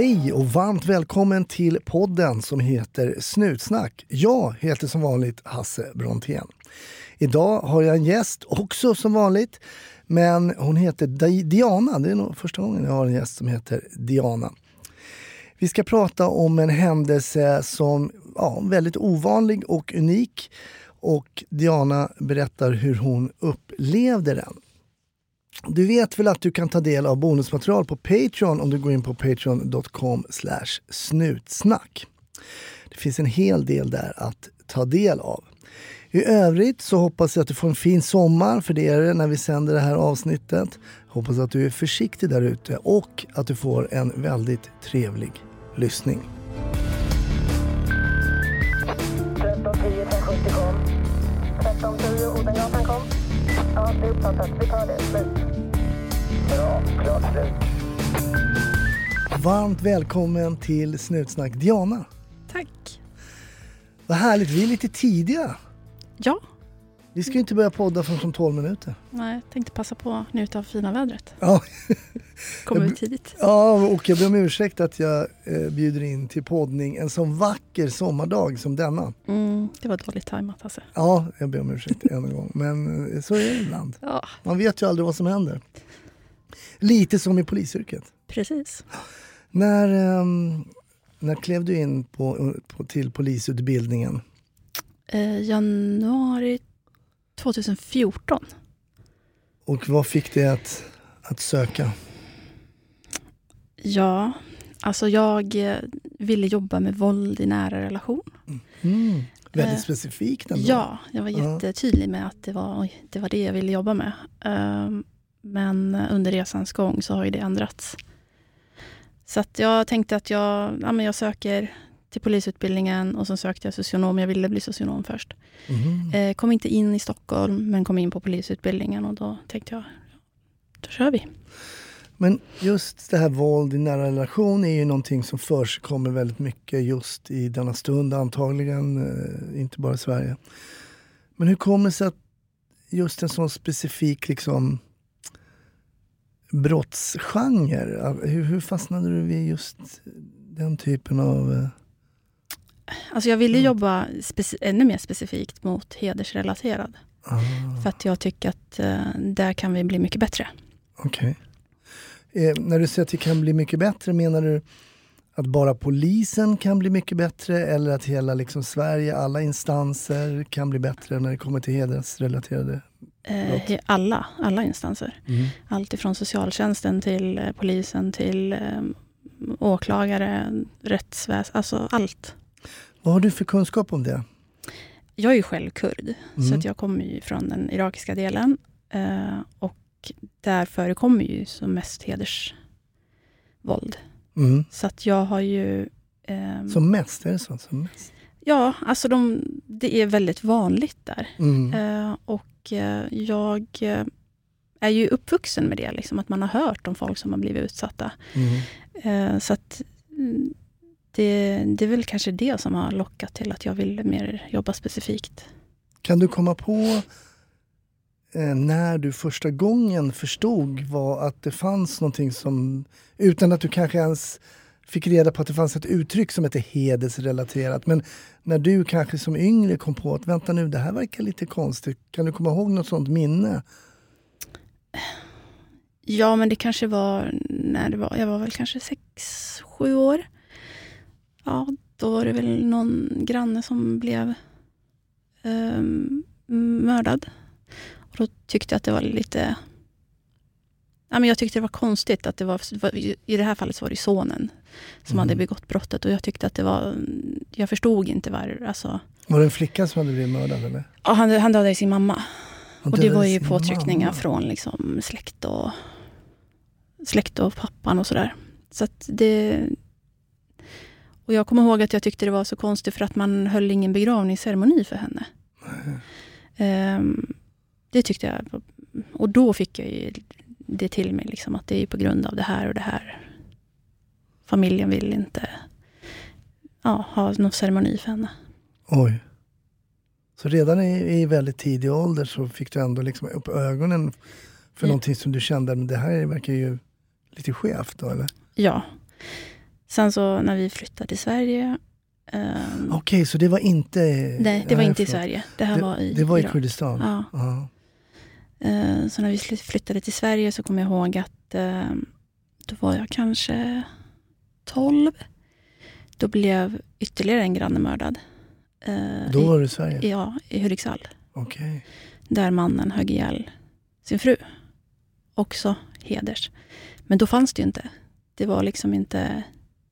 Hej och varmt välkommen till podden som heter Snutsnack. Jag heter som vanligt Hasse Brontén. Idag har jag en gäst, också som vanligt, men hon heter Diana. Det är nog första gången jag har en gäst som heter Diana. Vi ska prata om en händelse som ja, väldigt ovanlig och unik. Och Diana berättar hur hon upplevde den. Du vet väl att du kan ta del av bonusmaterial på Patreon om du går in på patreon.com snutsnack. Det finns en hel del där att ta del av. I övrigt så hoppas jag att du får en fin sommar, för det är det när vi sänder det här avsnittet. Hoppas att du är försiktig där ute och att du får en väldigt trevlig lyssning. 1310 kom. 1310 Odengatan kom. Ja, det är uppfattat. Vi tar det. Slut. Bra. Klart slut. Varmt välkommen till Snutsnack Diana. Tack. Vad härligt, vi är lite tidiga. Ja, Vi ska ju inte börja podda förrän om 12 minuter. nej, jag tänkte passa på att njuta av fina vädret. Ja, Kommer ut tidigt. Ja, och jag ber om ursäkt att jag eh, bjuder in till poddning en sån vacker sommardag som denna. Mm, det var dåligt tajmat alltså. Ja, jag ber om ursäkt än en gång. Men eh, så är det ibland. Ja, Man vet ju aldrig vad som händer. Lite som i polisyrket. precis. När, ehm, när klev du in på, på, till polisutbildningen? Eh, januari 2014. Och vad fick dig att, att söka? Ja, alltså jag eh, ville jobba med våld i nära relation. Mm, väldigt Eh, specifikt ändå. Ja, jag var jättetydlig med att det var, det var det jag ville jobba med. Ehm, men under resans gång så har ju det ändrats. Så jag tänkte att jag, ja, men jag söker till polisutbildningen och så sökte jag socionom. Jag ville bli socionom först. Mhm. Eh, kom inte in i Stockholm, men kom in på polisutbildningen och då tänkte jag, då kör vi. Men just det här våld i nära relation är ju någonting som förekommer väldigt mycket just i denna stund antagligen, eh, inte bara i Sverige. Men hur kommer det sig att just en sån specifik liksom brottsgenre, hur, hur fastnade du vid just den typen av... eh, Alltså jag ville jobba ännu mer specifikt mot hedersrelaterad. Ah, För att jag tycker att eh, där kan vi bli mycket bättre. Okej. Eh, när du säger att det kan bli mycket bättre, menar du att bara polisen kan bli mycket bättre eller att hela liksom Sverige, alla instanser kan bli bättre när det kommer till hedersrelaterade Eh, alla, alla instanser. Allt ifrån socialtjänsten till eh, polisen till eh, åklagare, rättsväsen, alltså allt. Vad har du för kunskap om det? Jag är ju själv kurd, Mm. så att jag kommer ju från den irakiska delen. Eh, och där förekommer ju som mest hedersvåld. Mm. Så att jag har ju... ehm, Som mest, är det så? Som mest? Ja, alltså de, det är väldigt vanligt där. Mm. Eh, och eh, jag eh, är ju uppvuxen med det, liksom, att man har hört om folk som har blivit utsatta. Mm. Eh, så att mm, det, det är väl kanske det som har lockat till att jag vill mer jobba specifikt. Kan du komma på när du första gången förstod vad, att det fanns någonting som, utan att du kanske ens fick reda på att det fanns ett uttryck som hette hedersrelaterat, men när du kanske som yngre kom på att vänta nu, det här verkar lite konstigt. Kan du komma ihåg något sånt minne? Ja, men det kanske var när det var, jag var väl kanske sex, sju år. Ja, då var det väl någon granne som blev um, mördad. Och då tyckte jag att det var lite... Ja, men jag tyckte det var konstigt att det var, i det här fallet så var det sonen som Mm. hade begått brottet och jag tyckte att det var, jag förstod inte var, alltså, Var det en flicka som hade blivit mördad? Eller? ja, han, han dödade sin mamma. Han Och det var ju påtryckningar mamma. från liksom släkt och släkt och pappan och sådär. Så att det... Och jag kommer ihåg att jag tyckte det var så konstigt för att man höll ingen begravningsceremoni för henne. okej. Ehm, det tyckte jag. Och då fick jag ju det till mig, liksom, att det är på grund av det här och det här. Familjen vill inte ja, ha någon ceremoni för henne. Oj. Så redan i, i väldigt tidig ålder så fick du ändå liksom upp ögonen för Ja. någonting som du kände, men det här verkar ju lite skevt då eller? Ja. Sen så när vi flyttade till Sverige. ehm, Okej, så det var inte... nej, det var inte i. Sverige. Det här det, var i Det var i Irak. Kurdistan? Ja. Ja. Eh, Så när vi flyttade till Sverige så kommer jag ihåg att eh, då var jag kanske 12. Då blev ytterligare en granne mördad. Eh, Då var du i Sverige? Ja, i Hudiksvall. Okej. Där mannen högg ihjäl sin fru. Också heders. Men då fanns det ju inte. Det var liksom inte,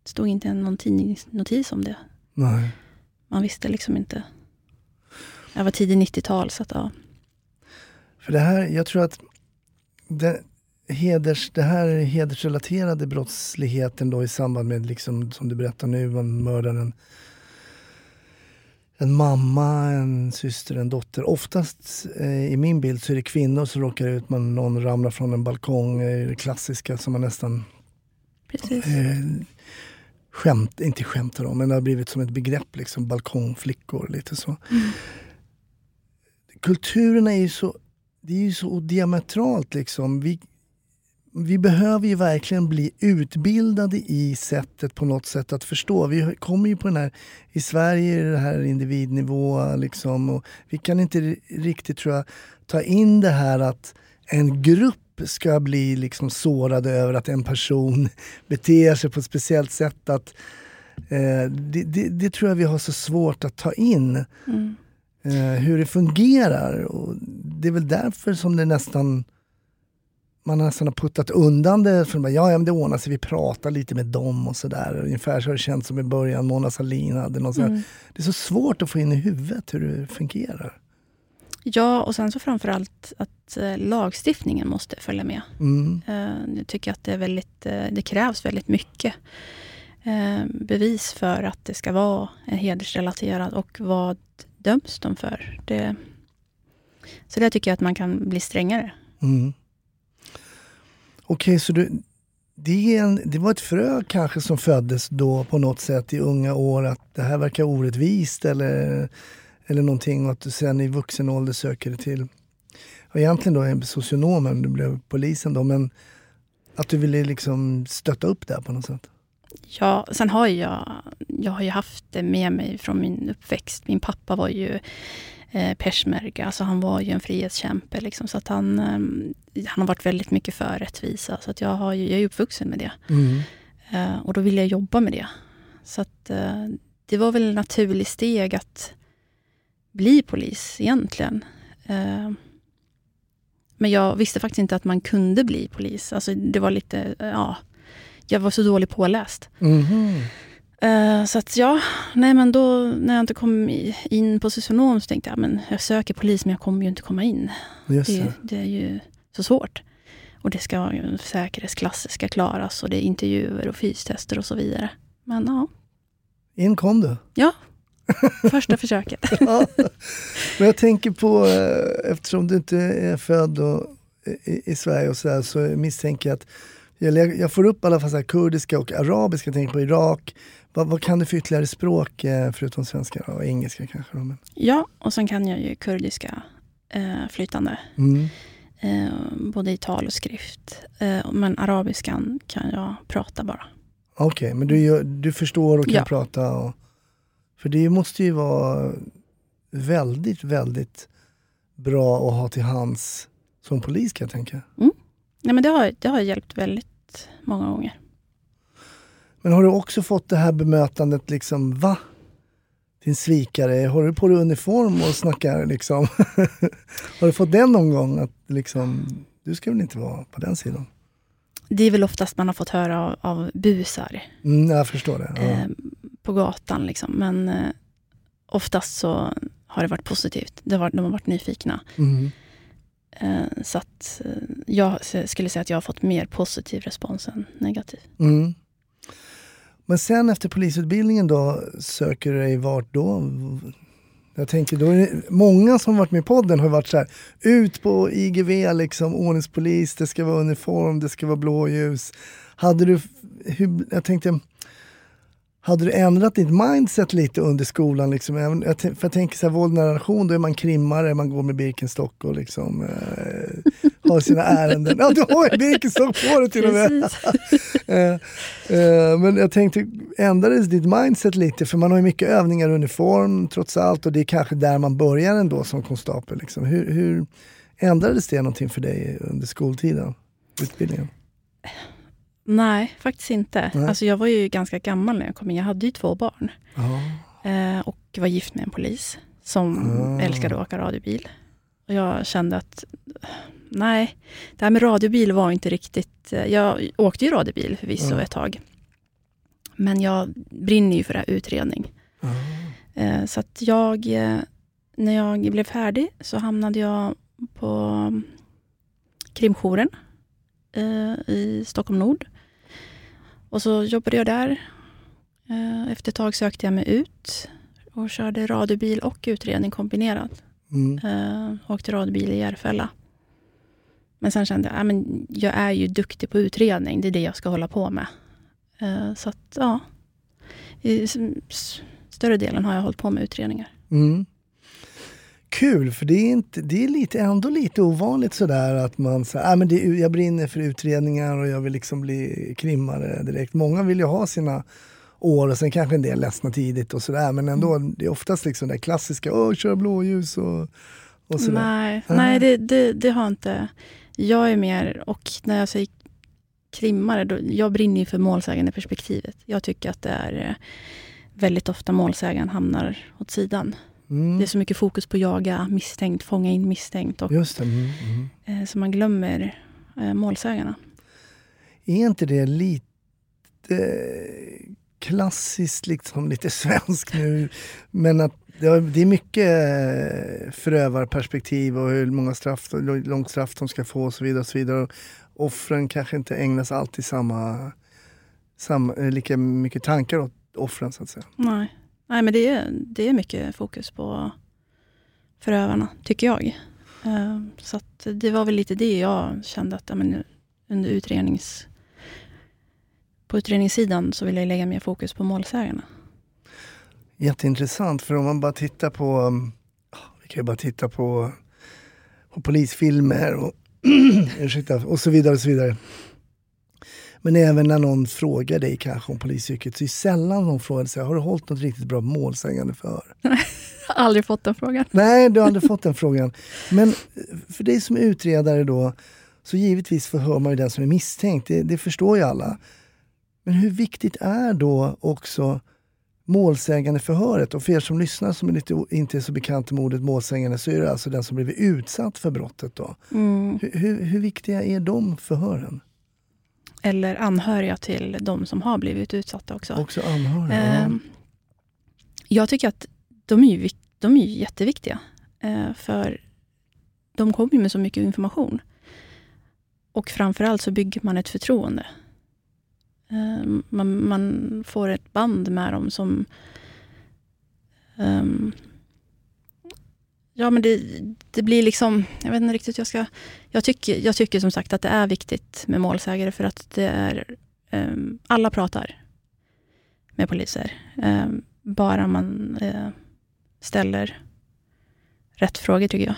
stod inte någon tidningsnotis om det. Nej. Man visste liksom inte. Jag var tidig 90-tal så att ja. För det här, jag tror att det, heders, det här hedersrelaterade brottsligheten då i samband med, liksom, som du berättar nu, man mördar en, en mamma, en syster, en dotter. Oftast eh, i min bild så är det kvinnor som råkar ut med någon ramlar från en balkong, eh, det klassiska som man nästan Precis. eh, skämt, inte skämtar om, men det har blivit som ett begrepp, liksom balkongflickor, lite så. Kulturerna är ju så, det är ju så diametralt liksom. Vi, vi behöver ju verkligen bli utbildade i sättet på något sätt att förstå. Vi kommer ju på den här, i Sverige är det här individnivå liksom och vi kan inte riktigt tror jag ta in det här att en grupp ska bli liksom sårad över att en person beter sig på ett speciellt sätt. Att, eh, det, det, det tror jag vi har så svårt att ta in Mm eh, hur det fungerar. Och det är väl därför som det nästan man nästan har puttat undan det. För bara, ja, ja, men det ordnar sig, vi pratar lite med dem och sådär. Ungefär så har det känts som i början, Mona Sahlin hade något. Mm. Det är så svårt att få in i huvudet hur det fungerar. Ja, och sen så framförallt att eh, lagstiftningen måste följa med. Mm. Eh, jag tycker att det, är väldigt, det krävs väldigt mycket bevis för att det ska vara en hedersrelaterad och vad döms de för? Det, så där tycker jag att man kan bli strängare. Mm. Okej, så du, det, är en, det var ett frö kanske som föddes då på något sätt i unga år att det här verkar orättvist eller, eller någonting och att du sen i vuxen ålder söker dig till, och egentligen då är socionomen, du blev polisen då, men att du ville liksom stötta upp det här på något sätt? Ja, sen har jag, jag har ju haft det med mig från min uppväxt. Min pappa var ju eh, peshmerga, alltså han var ju en frihetskämpe. Liksom, så att han, eh, han har varit väldigt mycket för rättvisa. Så att jag, har ju, jag är uppvuxen med det. Mm. Eh, och då ville jag jobba med det. Så att, eh, det var väl ett naturligt steg att bli polis egentligen. Eh, men jag visste faktiskt inte att man kunde bli polis. Alltså det var lite, ja, jag var så dåligt påläst. Mhm. Eh, så att ja, nej men då när jag inte kom in på socionom så tänkte jag, men jag söker polis men jag kommer ju inte komma in. Det, det. det är ju så svårt. Och det ska säkerhetsklasser ska klaras och det är intervjuer och fystester och så vidare. Men ja, In kom du. första försöket. Ja. Men jag tänker på, eh, eftersom du inte är född och, i, i Sverige och så, där, så misstänker jag att jag, jag får upp i alla fall kurdiska och arabiska, jag tänker på Irak. Vad, vad kan du för ytterligare språk eh, förutom svenska och engelska kanske? Ja, och sen kan jag ju kurdiska eh, flytande. Mm. Eh, både i tal och skrift. Eh, men arabiskan kan jag prata bara. Okej, men du, du förstår och kan Ja. prata? Och, för det måste ju vara väldigt, väldigt bra att ha till hands som polis kan jag tänka. Nej, men det, har, det har hjälpt väldigt många gånger. Men har du också fått det här bemötandet liksom, va? Din svikare, har du på dig uniform och snackar liksom? har du fått den någon gång? Att liksom, du ska väl inte vara på den sidan? Det är väl oftast man har fått höra av, av busar Mm, jag förstår det. Ja. eh, på gatan. Liksom. Men eh, oftast så har det varit positivt. Det har, de har varit nyfikna. Mm. Eh, så att eh, jag skulle säga att jag har fått mer positiv respons än negativ. Mm. Men sen efter polisutbildningen då, söker du dig vart då? Jag tänker, då är det, många som varit med i podden har varit så här, ut på IGV, liksom, ordningspolis, det ska vara uniform, det ska vara blåljus. Hade du, hur, jag tänkte, hade du ändrat ditt mindset lite under skolan? Liksom? Jag, för jag tänker så här, våld nära relation, då är man krimmare, man går med Birkenstock och liksom, eh, har sina ärenden. Ja, du har ju Birkenstock på dig till och med! Eh, eh, men jag tänkte, ändrades ditt mindset lite? För man har ju mycket övningar i uniform trots allt och det är kanske där man börjar ändå som konstapel. Liksom. Hur, hur ändrades det någonting för dig under skoltiden? Utbildningen? Nej, faktiskt inte. Nej. Alltså jag var ju ganska gammal när jag kom in. Jag hade ju två barn. Eh, och var gift med en polis som Ah. älskade att åka radiobil. Och jag kände att nej, det här med radiobil var inte riktigt... eh, Jag åkte ju radiobil förvisso Ja. ett tag. Men jag brinner ju för det här utredning. Eh, så att jag, eh, när jag blev färdig så hamnade jag på mm, krimjouren i Stockholm Nord. Och så jobbade jag där. Eh, efter ett tag sökte jag mig ut och körde radiobil och utredning kombinerat. Mm. Eh, åkte radiobil i Järfälla. Men sen kände jag, ja, men jag är ju duktig på utredning, det är det jag ska hålla på med. Eh, så att, ja. I större delen har jag hållit på med utredningar. Mm. Kul, för det är, inte, det är lite, ändå lite ovanligt sådär att man säger ah, men det, jag brinner för utredningar och jag vill liksom bli krimmare direkt. Många vill ju ha sina år och sen kanske en del ledsnar tidigt och sådär men ändå, det är oftast liksom det klassiska, åh, kör blåljus och, och sådär. Nej, Ah. nej det, det, det har inte... Jag är mer, och när jag säger krimmare, då, jag brinner ju för målsägande perspektivet. Jag tycker att det är eh, väldigt ofta målsägaren hamnar åt sidan. Mm. Det är så mycket fokus på jaga misstänkt, fånga in misstänkt och Just. Mm, mm. eh, så man glömmer eh, målsägarna. Är inte det lite klassiskt, liksom lite svenskt nu, men att det är mycket eh, förövarperspektiv och hur många straff, långt straff de ska få och så vidare. Och så vidare. Offren kanske inte ägnas alltid samma, samma, lika mycket tankar åt offren så att säga. Nej, nej men det är, det är mycket fokus på förövarna, tycker jag. Eh, så att det var väl lite det jag kände att men, under utrednings... På utredningssidan så vill jag lägga mer fokus på målsägarna. Jätteintressant, för om man bara tittar på, vi kan ju bara titta på, på polisfilmer och, ursäkta, och så vidare och så vidare. Men även när någon frågar dig kanske om polisyrket så är det sällan någon frågar sig, har du hållit något riktigt bra målsägande för? Jag har aldrig fått den frågan. Nej, du har aldrig fått den frågan. Men för dig som utredare då, så givetvis förhör man ju den som är misstänkt, det, det förstår ju alla. Men hur viktigt är då också målsägande förhöret? Och för er som lyssnar som är lite, inte är så bekanta med ordet målsägande så är det alltså den som blivit utsatt för brottet. Då. Mm. Hur, hur, hur viktiga är de förhören? Eller anhöriga till de som har blivit utsatta också. Också anhöriga? Ehm, Jag tycker att de är ju, de är jätteviktiga. Eh, för de kommer ju med så mycket information. Och framförallt så bygger man ett förtroende. Eh, man, man får ett band med dem som ja, men det, det blir liksom... Jag vet inte riktigt hur jag ska... Jag tycker, jag tycker som sagt att det är viktigt med målsägare för att det är... Um, alla pratar med poliser. Um, bara man uh, ställer rätt frågor tycker jag.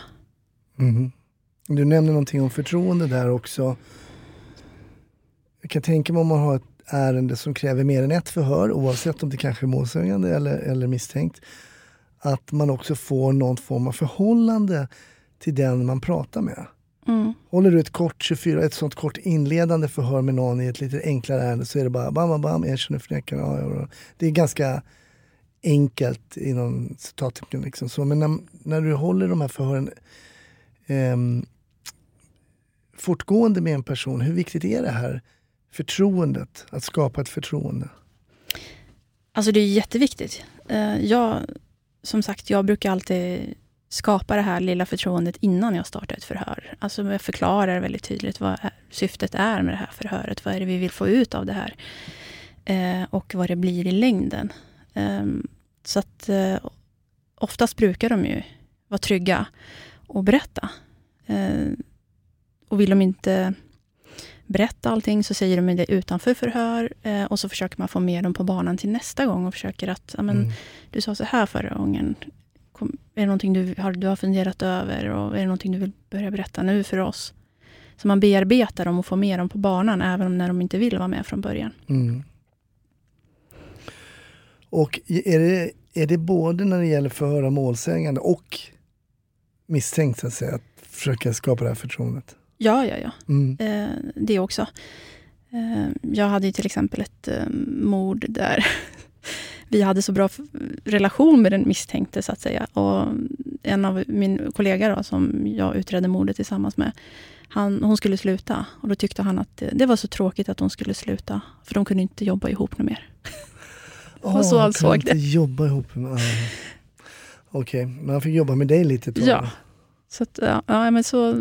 Mm. Du nämnde någonting om förtroende där också. Jag kan tänka mig om man har ett ärende som kräver mer än ett förhör, oavsett om det kanske är målsägande eller, eller misstänkt, att man också får någon form av förhållande till den man pratar med. Mm. Håller du ett kort 24, ett sånt kort inledande förhör med någon i ett lite enklare ärende så är det bara bam, bam, bam, erkänner förnekar. Ja, ja, ja. Det är ganska enkelt inom citattecken. Liksom. Så, men när, när du håller de här förhören ehm, fortgående med en person, hur viktigt är det här förtroendet? Att skapa ett förtroende? Alltså det är jätteviktigt. Eh, jag, som sagt, jag brukar alltid skapa det här lilla förtroendet innan jag startar ett förhör. Alltså jag förklarar väldigt tydligt vad syftet är med det här förhöret. Vad är det vi vill få ut av det här? Eh, och vad det blir i längden. Eh, så att, eh, oftast brukar de ju vara trygga och berätta. Eh, och vill de inte berätta allting så säger de det utanför förhör eh, och så försöker man få med dem på banan till nästa gång och försöker att, men, Mm. du sa så här förra gången. Kom, är det någonting du har, du har funderat över och är det någonting du vill börja berätta nu för oss? Så man bearbetar dem och får med dem på banan även om när de inte vill vara med från början. Mm. Och är det, är det både när det gäller förhör av målsägande och misstänkt så att säga, att försöka skapa det här förtroendet? Ja, ja, ja. Mm. Eh, det också. Eh, jag hade ju till exempel ett eh, mord där vi hade så bra relation med den misstänkte, så att säga. Och en av min kollega då, som jag utredde mordet tillsammans med, han, hon skulle sluta. Och då tyckte han att det, det var så tråkigt att hon skulle sluta, för de kunde inte jobba ihop något mer. Och så han såg inte det. jobba ihop ah. Okej, men han fick jobba med dig lite ett tag. Ja. Så, att, ja, ja, men så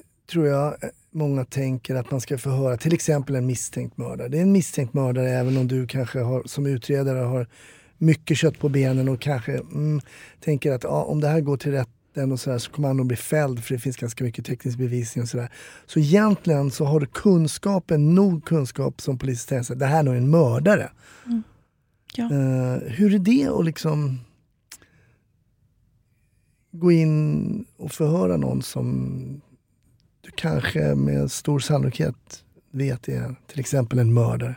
tror jag. Många tänker att man ska förhöra till exempel en misstänkt mördare. Det är en misstänkt mördare även om du kanske har, som utredare har mycket kött på benen och kanske mm, tänker att ja, om det här går till rätten och så, där, så kommer han nog bli fälld för det finns ganska mycket teknisk bevisning och sådär. Så egentligen så har du kunskapen, nog kunskap som polis säger att det här är nog en mördare. Ja. Eh, hur är det att liksom gå in och förhöra någon som du kanske med stor sannolikhet vet är till exempel en mördare?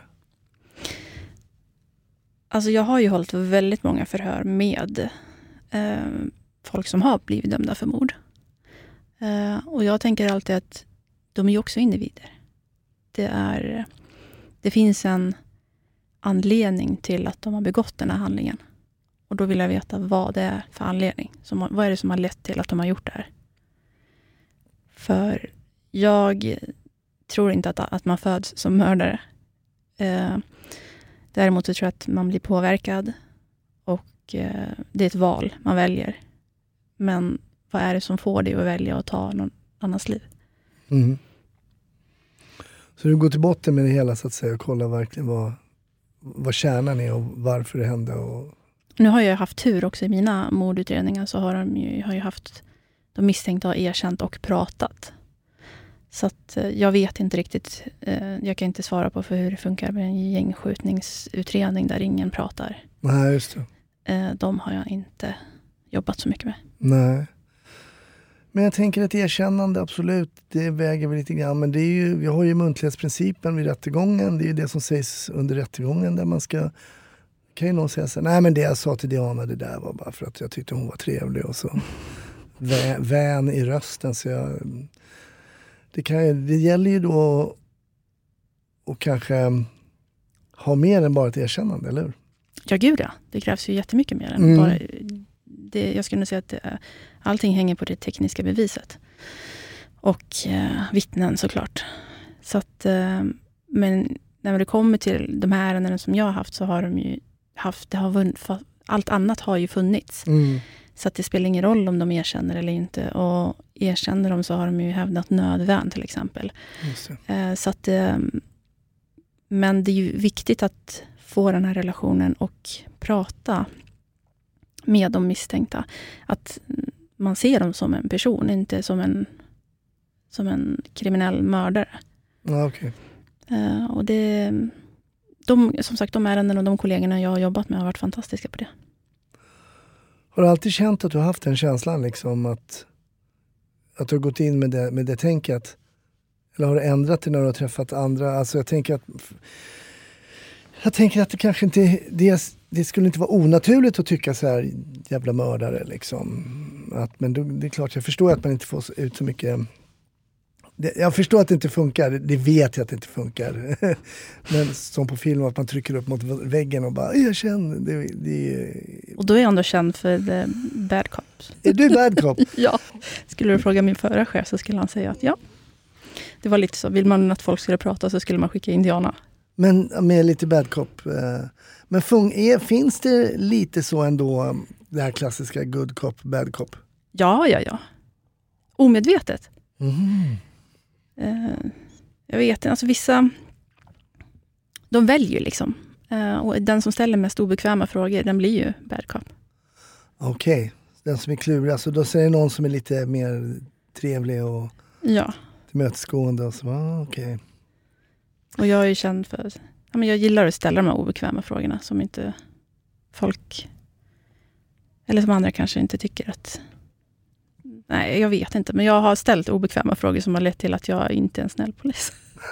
Alltså jag har ju hållit väldigt många förhör med eh, folk som har blivit dömda för mord. Eh, och jag tänker alltid att de är ju också individer. Det, är, det finns en anledning till att de har begått den här handlingen. Och då vill jag veta vad det är för anledning. Som, vad är det som har lett till att de har gjort det här? För jag tror inte att, att man föds som mördare. Eh, Däremot så tror jag att man blir påverkad och eh, det är ett val man väljer. Men vad är det som får dig att välja att ta någon annans liv? Mm. Så du går till botten med det hela så att säga och kollar verkligen vad, vad kärnan är och varför det hände. Och, Nu har jag haft tur också i mina mordutredningar så har de ju, har ju haft de misstänkta har erkänt och pratat. Så att eh, jag vet inte riktigt, eh, jag kan inte svara på för hur det funkar med en gängskjutningsutredning där ingen pratar. nej, just det. Eh, de har jag inte jobbat så mycket med. Nej. Men jag tänker ett erkännande, absolut, det väger väl lite grann. Men det är ju, vi har ju muntlighetsprincipen vid rättegången. Det är ju det som sägs under rättegången där man ska... kan ju någon säga så här, nej men det jag sa till Diana det där var bara för att jag tyckte hon var trevlig och så vä, vän i rösten. Så jag, det, kan, det gäller ju då att kanske ha mer än bara ett erkännande, eller hur? Ja, gud ja. Det krävs ju jättemycket mer än Mm. bara... Det, jag skulle nog säga att det, är- allting hänger på det tekniska beviset. Och eh, vittnen såklart. Så att, eh, men när det kommer till de här ärendena som jag har haft så har de ju haft, det har vunn, fa- allt annat har ju funnits. Mm. Så att det spelar ingen roll om de erkänner eller inte. Och erkänner de så har de ju hävdat nödvärn till exempel. Eh, Så att, eh, men det är ju viktigt att få den här relationen och prata med de misstänkta. Att man ser dem som en person, inte som en, som en kriminell mördare. Okej. Eh, Och det, de, som sagt, de ärenden och de kollegorna jag har jobbat med har varit fantastiska på det. Har du alltid känt att du har haft den känslan liksom att att du har gått in med det, med det tänket? Eller har du ändrat det när du har träffat andra? Alltså jag tänker att jag tänker att det kanske inte det, det skulle inte vara onaturligt att tycka så här jävla mördare liksom. Att, men då, det är klart, jag förstår att man inte får ut så mycket jag förstår att det inte funkar, det vet jag att det inte funkar. Men som på film, att man trycker upp mot väggen och bara jag känner. Det, det... Och då är jag ändå känd för the bad cops. Är du bad cop? ja. Skulle du fråga min förra chef så skulle han säga att ja. Det var lite så, vill man att folk skulle prata så skulle man skicka indianerna. Men med lite bad cop. eh, Men fun- är, finns det lite så ändå, det här klassiska good cop, bad cop? Ja, ja, ja. Omedvetet. Mm. Eh, jag vet inte, alltså vissa... De väljer liksom. Eh, och den som ställer mest obekväma frågor, den blir ju bad cop. Okej, den som är klurig. Alltså då säger någon som är lite mer trevlig och Ja. tillmötesgående. Och så, ah, okej. Och jag är ju känd för... Ja, men jag gillar att ställa de här obekväma frågorna som inte folk... Eller som andra kanske inte tycker att... Nej, jag vet inte. Men jag har ställt obekväma frågor som har lett till att jag inte är en snäll polis.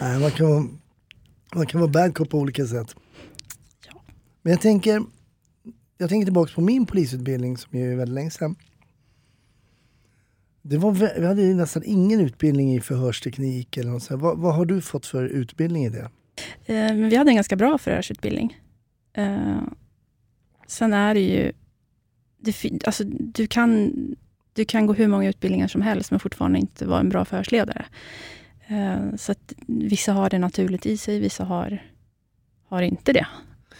Nej, man, kan vara, man kan vara bad cop på olika sätt. Men jag tänker, jag tänker tillbaka på min polisutbildning som ju är väldigt länge sedan. Det var, vi hade ju nästan ingen utbildning i förhörsteknik. Eller något sånt. Vad, vad har du fått för utbildning i det? Eh, Men vi hade en ganska bra förhörsutbildning. Eh, sen är det ju... Det, alltså, du, kan, du kan gå hur många utbildningar som helst, men fortfarande inte vara en bra förhörsledare. Eh, så att vissa har det naturligt i sig, vissa har, har inte det.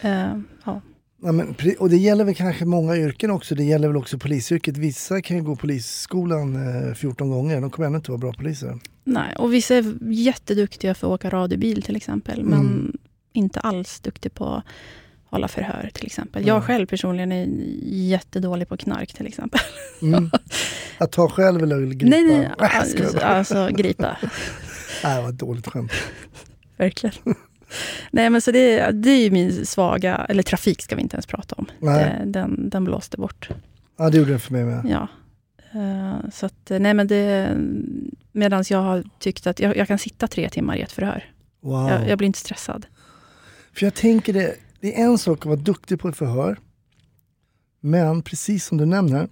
Eh, ja. Ja, men, och det gäller väl kanske många yrken också. Det gäller väl också polisyrket. Vissa kan ju gå polisskolan eh, 14 gånger. De kommer ändå inte vara bra poliser. Nej, och vissa är jätteduktiga för att åka radiobil till exempel, men Mm. inte alls duktig på hålla förhör till exempel. Jag Mm. själv personligen är jättedålig på knark till exempel. Mm. Att ta själv eller gripa? Nej, nej, jag alltså, alltså gripa. Nej, det var ett dåligt skämt. Verkligen. Nej, men så det, det är ju min svaga, eller trafik ska vi inte ens prata om. Nej. Det, den, den blåste bort. Ja, det gjorde det för mig med. Ja. Eh, så att, nej men det, medans jag har tyckt att jag, jag kan sitta tre timmar i ett förhör. Wow. Jag, jag blir inte stressad. För jag tänker det, det är en sak att vara duktig på ett förhör. Men precis som du nämner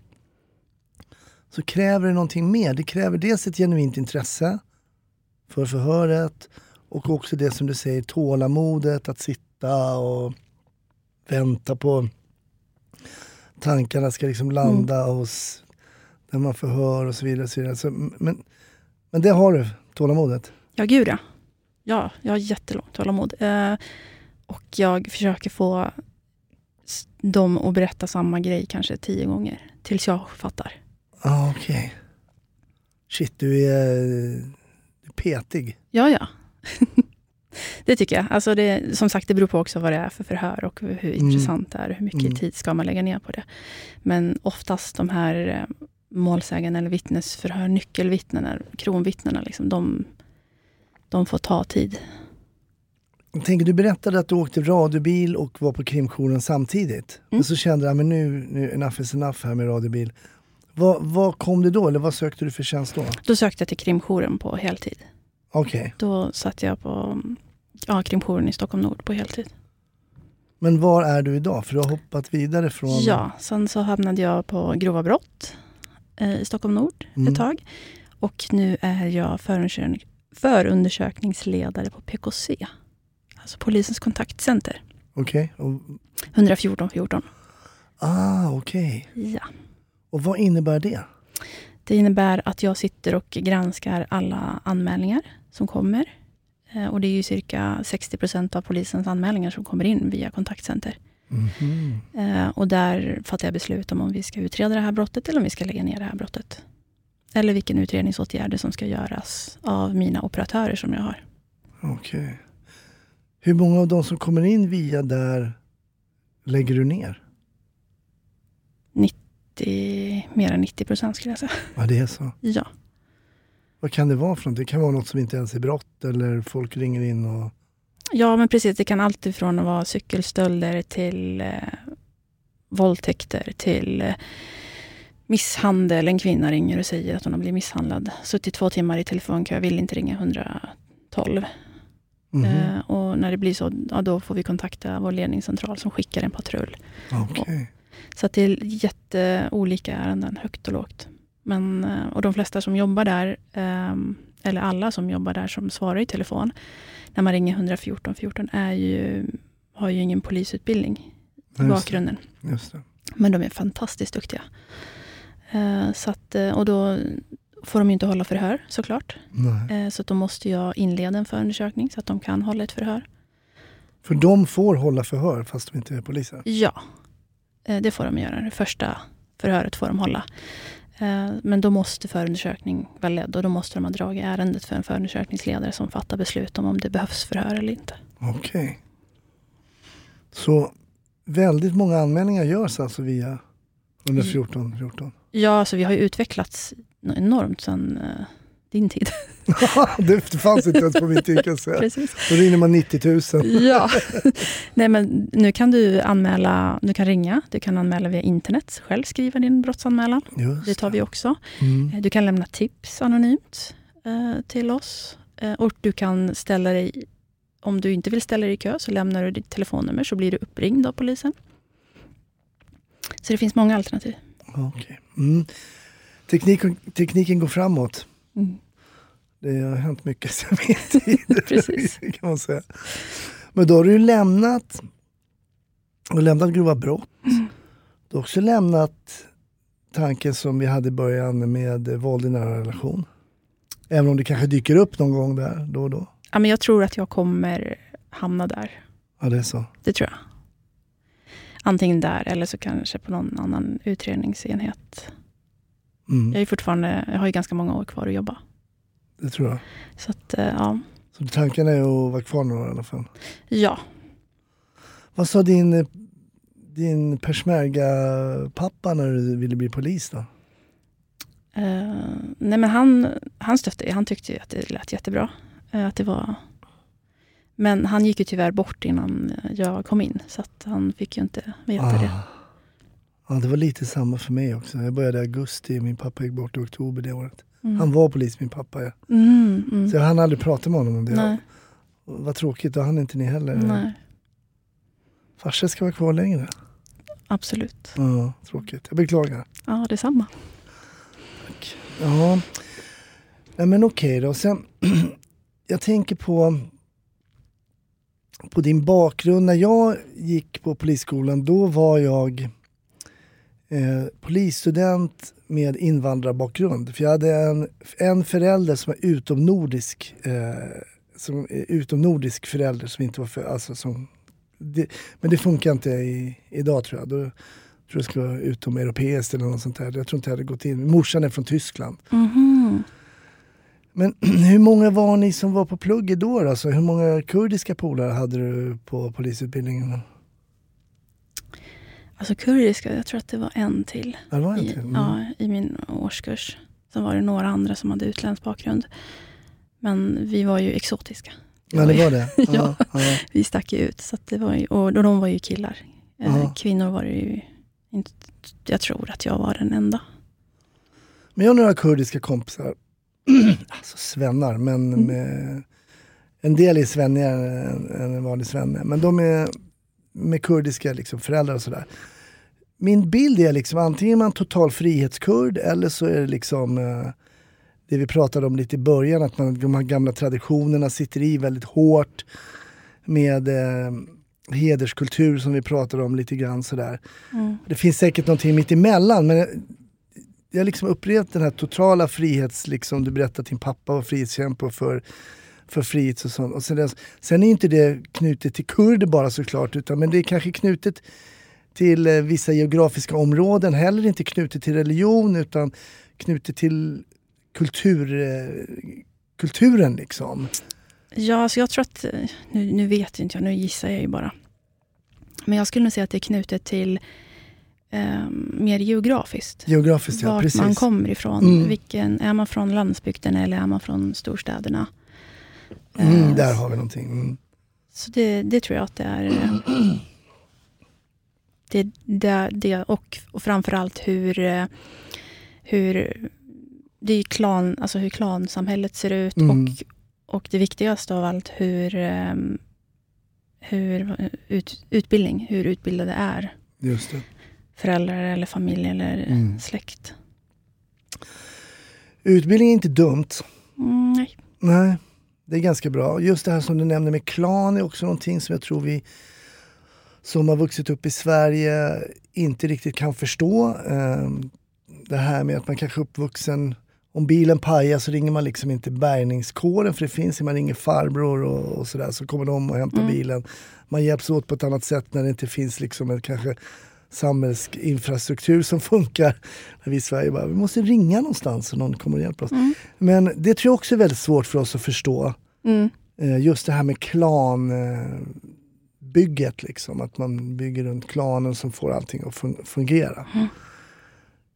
så kräver det någonting mer. Det kräver dels ett genuint intresse för förhöret och också det som du säger, tålamodet att sitta och vänta på tankarna ska liksom landa hos när man förhör och så vidare. Och så vidare. Så, men, men det har du, tålamodet. Ja, gud ja. Ja, jag har jättelångt tålamod. Eh, och jag försöker få dem att berätta samma grej kanske tio gånger. Tills jag fattar. Ah, Okej. Shit, du är, du är petig. Ja, ja. det tycker jag. Alltså det, som sagt, det beror på också vad det är för förhör och hur Mm. intressant det är. Hur mycket Mm. tid ska man lägga ner på det. Men oftast de här eh, målsägande eller vittnesförhör, nyckelvittnena, kronvittnena, liksom, de, de får ta tid. Tänker, du berättade att du åkte radiobil och var på krimjouren samtidigt. Men så kände jag, men nu, nu enough is enough här med radiobil. Vad, vad kom det då? Eller vad sökte du för tjänst då? Då sökte jag till krimjouren på heltid. Okej. Då satt jag på ja, krimjouren i Stockholm Nord på heltid. Men var är du idag? För du har hoppat vidare från... Ja, sen så hamnade jag på grova brott eh, i Stockholm Nord Mm. ett tag. Och nu är jag förundersök- förundersökningsledare på PKC. Alltså Polisens kontaktcenter. Okej. Och, 114 14. ah, okej. Ja. Och vad innebär det? Det innebär att jag sitter och granskar alla anmälningar som kommer. Eh, Och det är ju cirka 60 procent av polisens anmälningar som kommer in via kontaktcenter. Eh, Och där fattar jag beslut om om vi ska utreda det här brottet eller om vi ska lägga ner det här brottet. Eller vilken utredningsåtgärder som ska göras av mina operatörer som jag har. Okej. Hur många av de som kommer in via där lägger du ner? 90, mer än 90 procent skulle jag säga. Ja, det är så. Ja. Vad kan det vara för något? Det kan vara något som inte ens är brott eller folk ringer in och... ja, men precis. Det kan alltid från att vara cykelsstölder till eh, våldtäkter till eh, misshandel. En kvinna ringer och säger att hon har blivit misshandlad. Suttit två timmar i telefonkö, vill inte ringa 112. Mhm. Eh, och när det blir så, ja, då får vi kontakta vår ledningscentral som skickar en patrull. Okej. Så att det är jätteolika ärenden, högt och lågt. Men, eh, och de flesta som jobbar där, ehm, eller alla som jobbar där som svarar i telefon, när man ringer 114 14 är ju, har ju ingen polisutbildning i Just det. bakgrunden. Just det. Men de är fantastiskt duktiga. Eh, så att, eh, och då får de inte hålla förhör såklart. Nej. Eh, så då måste jag inleda en förundersökning så att de kan hålla ett förhör. För de får hålla förhör fast de inte är poliser? Ja, eh, det får de göra. Det första förhöret får de hålla. Eh, Men då måste förundersökning vara ledd och då måste de ha dragit ärendet för en förundersökningsledare som fattar beslut om om det behövs förhör eller inte. Okej. Så väldigt många anmälningar görs alltså via 114 14? Ja, alltså vi har ju utvecklats enormt sedan eh, din tid. det fanns inte ens på min tid kan jag säga. Precis. Då ringer man 90 000. Ja. Nej, men nu kan du anmäla, du kan ringa, du kan anmäla via internet, själv skriva din brottsanmälan. Just Det tar vi också. Mm. Eh, Du kan lämna tips anonymt eh, till oss. Eh, och du kan ställa dig, om du inte vill ställa dig i kö, så lämnar du ditt telefonnummer, så blir du uppringd av polisen. Så det finns många alternativ. Okej. Mm. Teknik, tekniken går framåt. Mm. Det har hänt mycket sen min tid. Precis. kan man säga. Men då har du ju lämnat, du har lämnat grova brott. Mm. Du har också lämnat tanken som vi hade i början med våld i nära relation. Även om det kanske dyker upp någon gång där då och då. Ja, men jag tror att jag kommer hamna där. Ja, det är så. Det tror jag. Antingen där eller så kanske på någon annan utredningsenhet. Mm, Jag, är fortfarande, jag har ju ganska många år kvar att jobba. det tror jag. Så att, eh, ja. Så tanken är att vara kvar några år i alla fall. ja. Vad sa din, din peshmerga-pappa när du ville bli polis då? Eh, nej men han, han stötte Han tyckte att det lät jättebra. Eh, att det var... Men han gick ju tyvärr bort innan jag kom in. Så att han fick ju inte veta det. Ja, det var lite samma för mig också. Jag började i augusti, min pappa gick bort i oktober det året. Mm. Han var polis, min pappa. Ja. Mm, mm. Så jag hann aldrig prata med honom om det. Nej, Vad tråkigt, då hann inte ni heller. nej, Farsa ska vara kvar längre. absolut. Ja, tråkigt. Jag beklagar. Ja, detsamma. Ja, Nej, men okej då. Sen, jag tänker på, på din bakgrund. När jag gick på polisskolan, då var jag eh, polisstudent med invandrarbakgrund. För jag hade en, en förälder som var utomnordisk, eh, som utomnordisk förälder som inte var för, alltså som, det, men det funkar inte i, idag tror jag. Då, tror jag det skulle vara utomeuropeiskt eller något sånt där. Jag tror inte jag hade gått in. Morsan är från Tyskland. Mhm. Men hur många var ni som var på plugget då? Alltså, hur många kurdiska polare hade du på polisutbildningen? Alltså kurdiska, jag tror att det var en till. Det var en I, till. Mm. ja, I min årskurs. Sen var det några andra som hade utländsk bakgrund. Men vi var ju exotiska. Ja, det var det. Ja. ja. Vi stack ju ut. Så det var ju, och de var ju killar. Eh, Ja. Kvinnor var det ju inte. Jag tror att jag var den enda. Men jag har några kurdiska kompisar. alltså svennar, men Mm. med, en del är svennigare än, än en vanlig svenne. Men de är med kurdiska liksom, föräldrar och sådär. Min bild är liksom antingen är man total frihetskurd eller så är det liksom eh, det vi pratade om lite i början, att man, de här gamla traditionerna sitter i väldigt hårt med eh, hederskultur som vi pratade om lite grann sådär. Mm. Det finns säkert någonting mitt emellan men jag, jag har liksom upplevt den här totala frihets, liksom du berättade att din pappa var frihetskämpe och för, för frihets och sånt. Och sen, sen är inte det knutet till kurder bara såklart, utan men det är kanske knutet till eh, vissa geografiska områden, heller inte knutet till religion utan knutet till kultur, eh, kulturen liksom. Ja, alltså jag tror att, eh, nu, nu vet inte jag, nu gissar jag ju bara. Men jag skulle nog säga att det är knutet till eh, mer geografiskt. Geografiskt ja, Vart precis. man kommer ifrån. Mm. Vilken, är man från landsbygden eller är man från storstäderna? Mm, Eh, där har vi någonting. Mm. Så det, det tror jag att det är. eh, Det, det, det och, och framförallt hur, eh, hur, det är klan, alltså hur klansamhället ser ut Mm. och, och det viktigaste av allt hur, hur ut, utbildning, hur utbildade är Just det. föräldrar eller familj eller Mm. släkt. Utbildning är inte dumt. Mm, nej. Nej, det är ganska bra. Just det här som du nämnde med klan är också någonting som jag tror vi som har vuxit upp i Sverige inte riktigt kan förstå. Ehm, Det här med att man kanske är uppvuxen, om bilen pajar så ringer man liksom inte bärgningskåren för det finns, man ringer farbror och, och sådär så kommer de och hämtar Mm. bilen. Man hjälps åt på ett annat sätt när det inte finns liksom en kanske samhällsinfrastruktur som funkar. När vi i Sverige bara, vi måste ringa någonstans så någon kommer och hjälper oss. Mm. Men det tror jag också är väldigt svårt för oss att förstå. Mm. Eh, Just det här med klanbygget, liksom. att man bygger runt klanen som får allting att fun- fungera. Mm.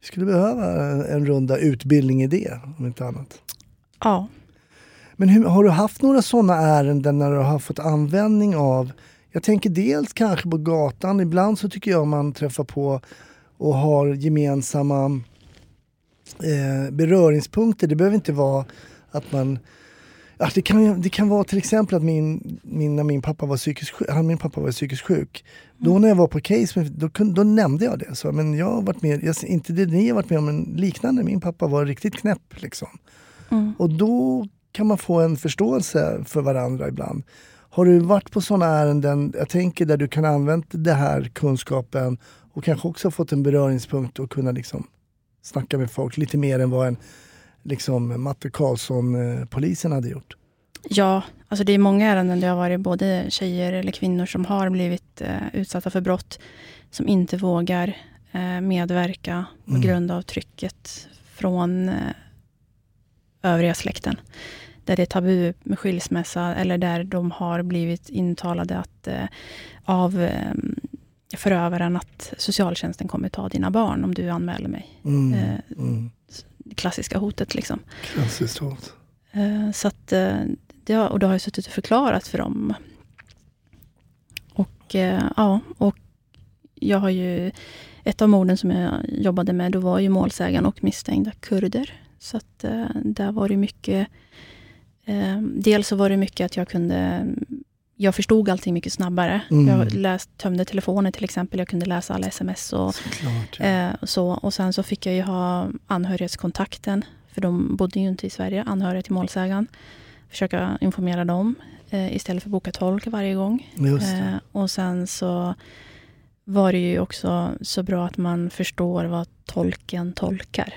Vi skulle behöva en runda utbildning i det, om inte annat. Ja. Men hur, har du haft några sådana ärenden när du har fått användning av, jag tänker dels kanske på gatan, ibland så tycker jag man träffar på och har gemensamma eh, beröringspunkter. Det behöver inte vara att man Ja, det, kan, det kan vara till exempel att min, min, när min pappa var psykiskt sjuk, han, min pappa var psykiskt sjuk. Då när jag var på case, då, då nämnde jag det. Så, men jag har varit med, jag, inte det ni har varit med om, men liknande. Min pappa var riktigt knäpp. Liksom. Mm. Och då kan man få en förståelse för varandra ibland. Har du varit på sådana ärenden, jag tänker där du kan använda den här kunskapen och kanske också fått en beröringspunkt och kunna liksom snacka med folk lite mer än vad en liksom, Matte Karlsson-polisen hade gjort? Ja, alltså det är många ärenden där jag har varit både tjejer eller kvinnor som har blivit eh, utsatta för brott, som inte vågar eh, medverka på Mm. grund av trycket från eh, övriga släkten. Där det är tabu med skilsmässa eller där de har blivit intalade att, eh, av eh, förövaren att socialtjänsten kommer ta dina barn om du anmäler mig. Mm, Eh, mm. Klassiska hotet liksom. Klassiskt hot. Eh, Så att, eh, det har, och då har jag suttit och förklarat för dem. Och eh, ja, och jag har ju, ett av morden som jag jobbade med, då var ju målsägaren och misstänkta kurder. Så att där var det mycket, eh, dels så var det mycket att jag kunde, jag förstod allting mycket snabbare. Mm. Jag läst, tömde telefonen till exempel, jag kunde läsa alla sms och Såklart. Ja. Eh, så, och sen så fick jag ju ha anhörighetskontakten, för de bodde ju inte i Sverige, anhöriga till målsägaren. Försöka informera dem eh, istället för att boka tolk varje gång. Eh, och sen så var det ju också så bra att man förstår vad tolken tolkar.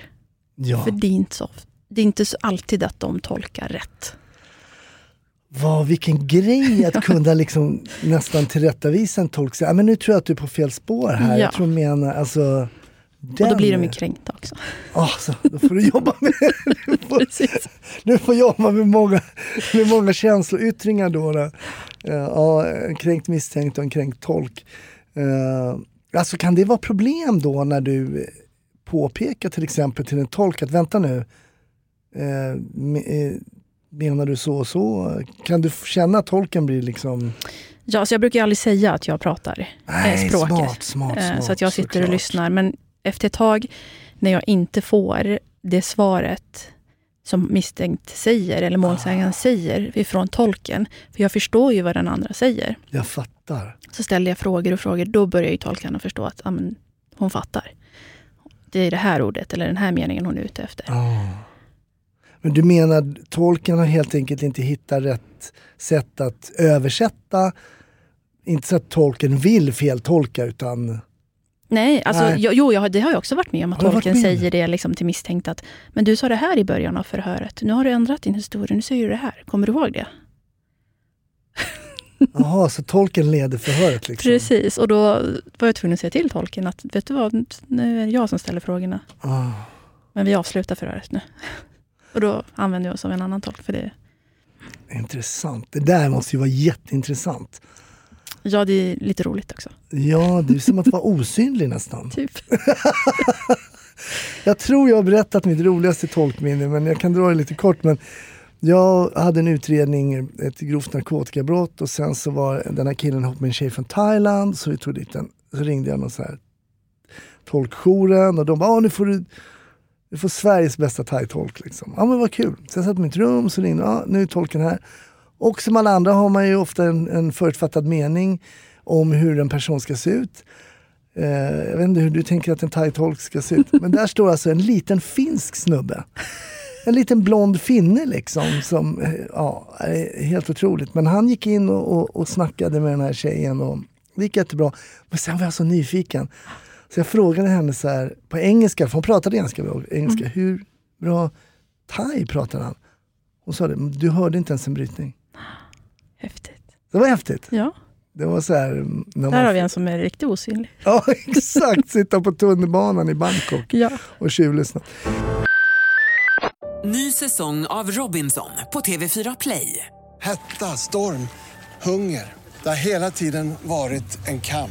ja. För det är inte så det är inte alltid att de tolkar rätt. Vad, vilken grej att kunna liksom nästan tillrättavisa en tolk. Säga, "Ah, men nu tror jag att du är på fel spår här. Ja. Jag tror menar, alltså, Och då blir de ju den- kränkta också. Ah, så, då får du jobba med, du får, du får jobba med många, med många känsloyttringar då. då. Eh, Ja, en kränkt misstänkt och en kränkt tolk. Uh, alltså kan det vara problem då när du påpekar till exempel till en tolk att vänta nu, eh, eh, menar du så och så? Kan du känna att tolken blir liksom... Ja, så jag brukar aldrig säga att jag pratar Nej, eh, språket. smart, smart, Eh, smart, så att jag sitter och såklart. lyssnar. Men efter ett tag, när jag inte får det svaret som misstänkt säger, eller målsägaren Ah. säger, ifrån tolken, för jag förstår ju vad den andra säger, Jag fattar. så ställer jag frågor och frågor, då börjar ju tolkarna förstå att men, hon fattar. Det är det här ordet, eller den här meningen hon är ute efter. Ah. Men du menar tolken har helt enkelt inte hittat rätt sätt att översätta? Inte så att tolken vill feltolka utan... Nej, alltså, Nej. Jo, jo, jag, det har jag också varit med om, att tolken säger det liksom till misstänkt att Men du sa det här i början av förhöret, nu har du ändrat din historia, nu säger du det här. Kommer du ihåg det? Jaha, så tolken leder förhöret liksom? Precis, och då var jag tvungen att säga till tolken att vet du vad, nu är det jag som ställer frågorna. Ah. Men vi avslutar förhöret nu. Och då använder jag oss av en annan tolk för det. Intressant. Det där måste ju vara jätteintressant. Ja, det är lite roligt också. Ja, det är som att vara osynlig nästan. Typ. Jag tror jag har berättat mitt roligaste tolkminne, men jag kan dra det lite kort. Men jag hade en utredning, ett grovt narkotikabrott och sen så var den här killen ihop med en tjej från Thailand, så vi tog dit den. Så ringde jag någon så här tolkjouren och de bara, "Ah, nu får du Du får Sveriges bästa thai-tolk. Liksom. Ja men vad kul. Så jag satt i mitt rum, så ringde ja, nu är tolken här. Och som alla andra har man ju ofta en, en förutfattad mening om hur en person ska se ut. Eh, jag vet inte hur du tänker att en thai-tolk ska se ut. Men där står alltså en liten finsk snubbe. En liten blond finne liksom. Som, eh, ja, är helt otroligt. Men han gick in och, och, och snackade med den här tjejen. Och det gick jättebra. Men sen var jag så nyfiken. Så jag frågade henne så här, på engelska, för hon pratade ganska bra engelska. Mm. Hur bra thai pratar han? Hon sa det, du hörde inte ens en brytning. Häftigt. Det var häftigt. Ja, Det var så här... När där man, har vi en som är riktigt osynlig. Ja, exakt. Sitta på tunnelbanan i Bangkok Ja. och tjuvlyssna. Ny säsong av Robinson på TV4 Play. Hetta, storm, hunger. Det har hela tiden varit en kamp.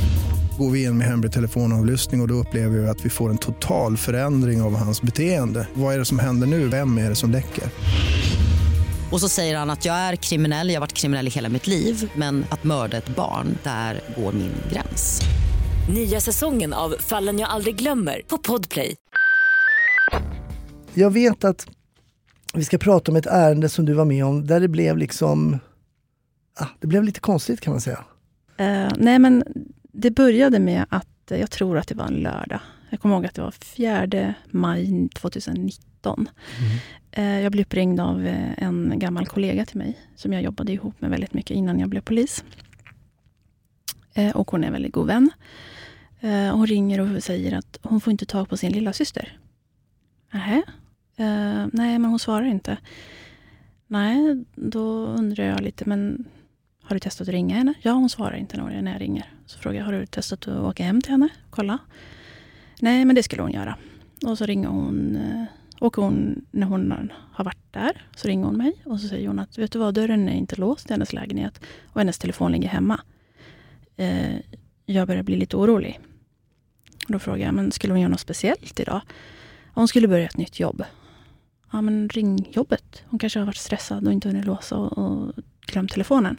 Går vi in med hemlig telefonavlyssning och, och då upplever vi att vi får en total förändring av hans beteende. Vad är det som händer nu? Vem är det som läcker? Och så säger han att jag är kriminell, jag har varit kriminell i hela mitt liv men att mörda ett barn, där går min gräns. Nya säsongen av Fallen jag aldrig glömmer på Podplay. Jag vet att vi ska prata om ett ärende som du var med om där det blev liksom... Ah, det blev lite konstigt kan man säga. Eh, nej, men det började med att eh, jag tror att det var en lördag. Jag kommer ihåg att det var 4 maj 2019. Eh, jag blev uppringd av eh, en gammal kollega till mig, som jag jobbade ihop med väldigt mycket innan jag blev polis. Och hon är en väldigt god vän. Hon ringer och säger att hon får inte tag på sin lilla syster. Nähä? Nej, men hon svarar inte. Nej, då undrar jag lite, men har du testat att ringa henne? Ja, hon svarar inte när jag ringer. Så frågar jag, har du testat att åka hem till henne? Kolla. Nej, men det skulle hon göra. Och så ringer hon, Och åker hon, när hon har varit där, så ringer hon mig och så säger hon att, vet du vad, dörren är inte låst i hennes lägenhet och hennes telefon ligger hemma. Eh, jag börjar bli lite orolig. Och då frågar jag, men skulle hon göra något speciellt idag? Hon skulle börja ett nytt jobb. Ja, men ring jobbet. Hon kanske har varit stressad och inte hunnit låsa och, och glömt telefonen.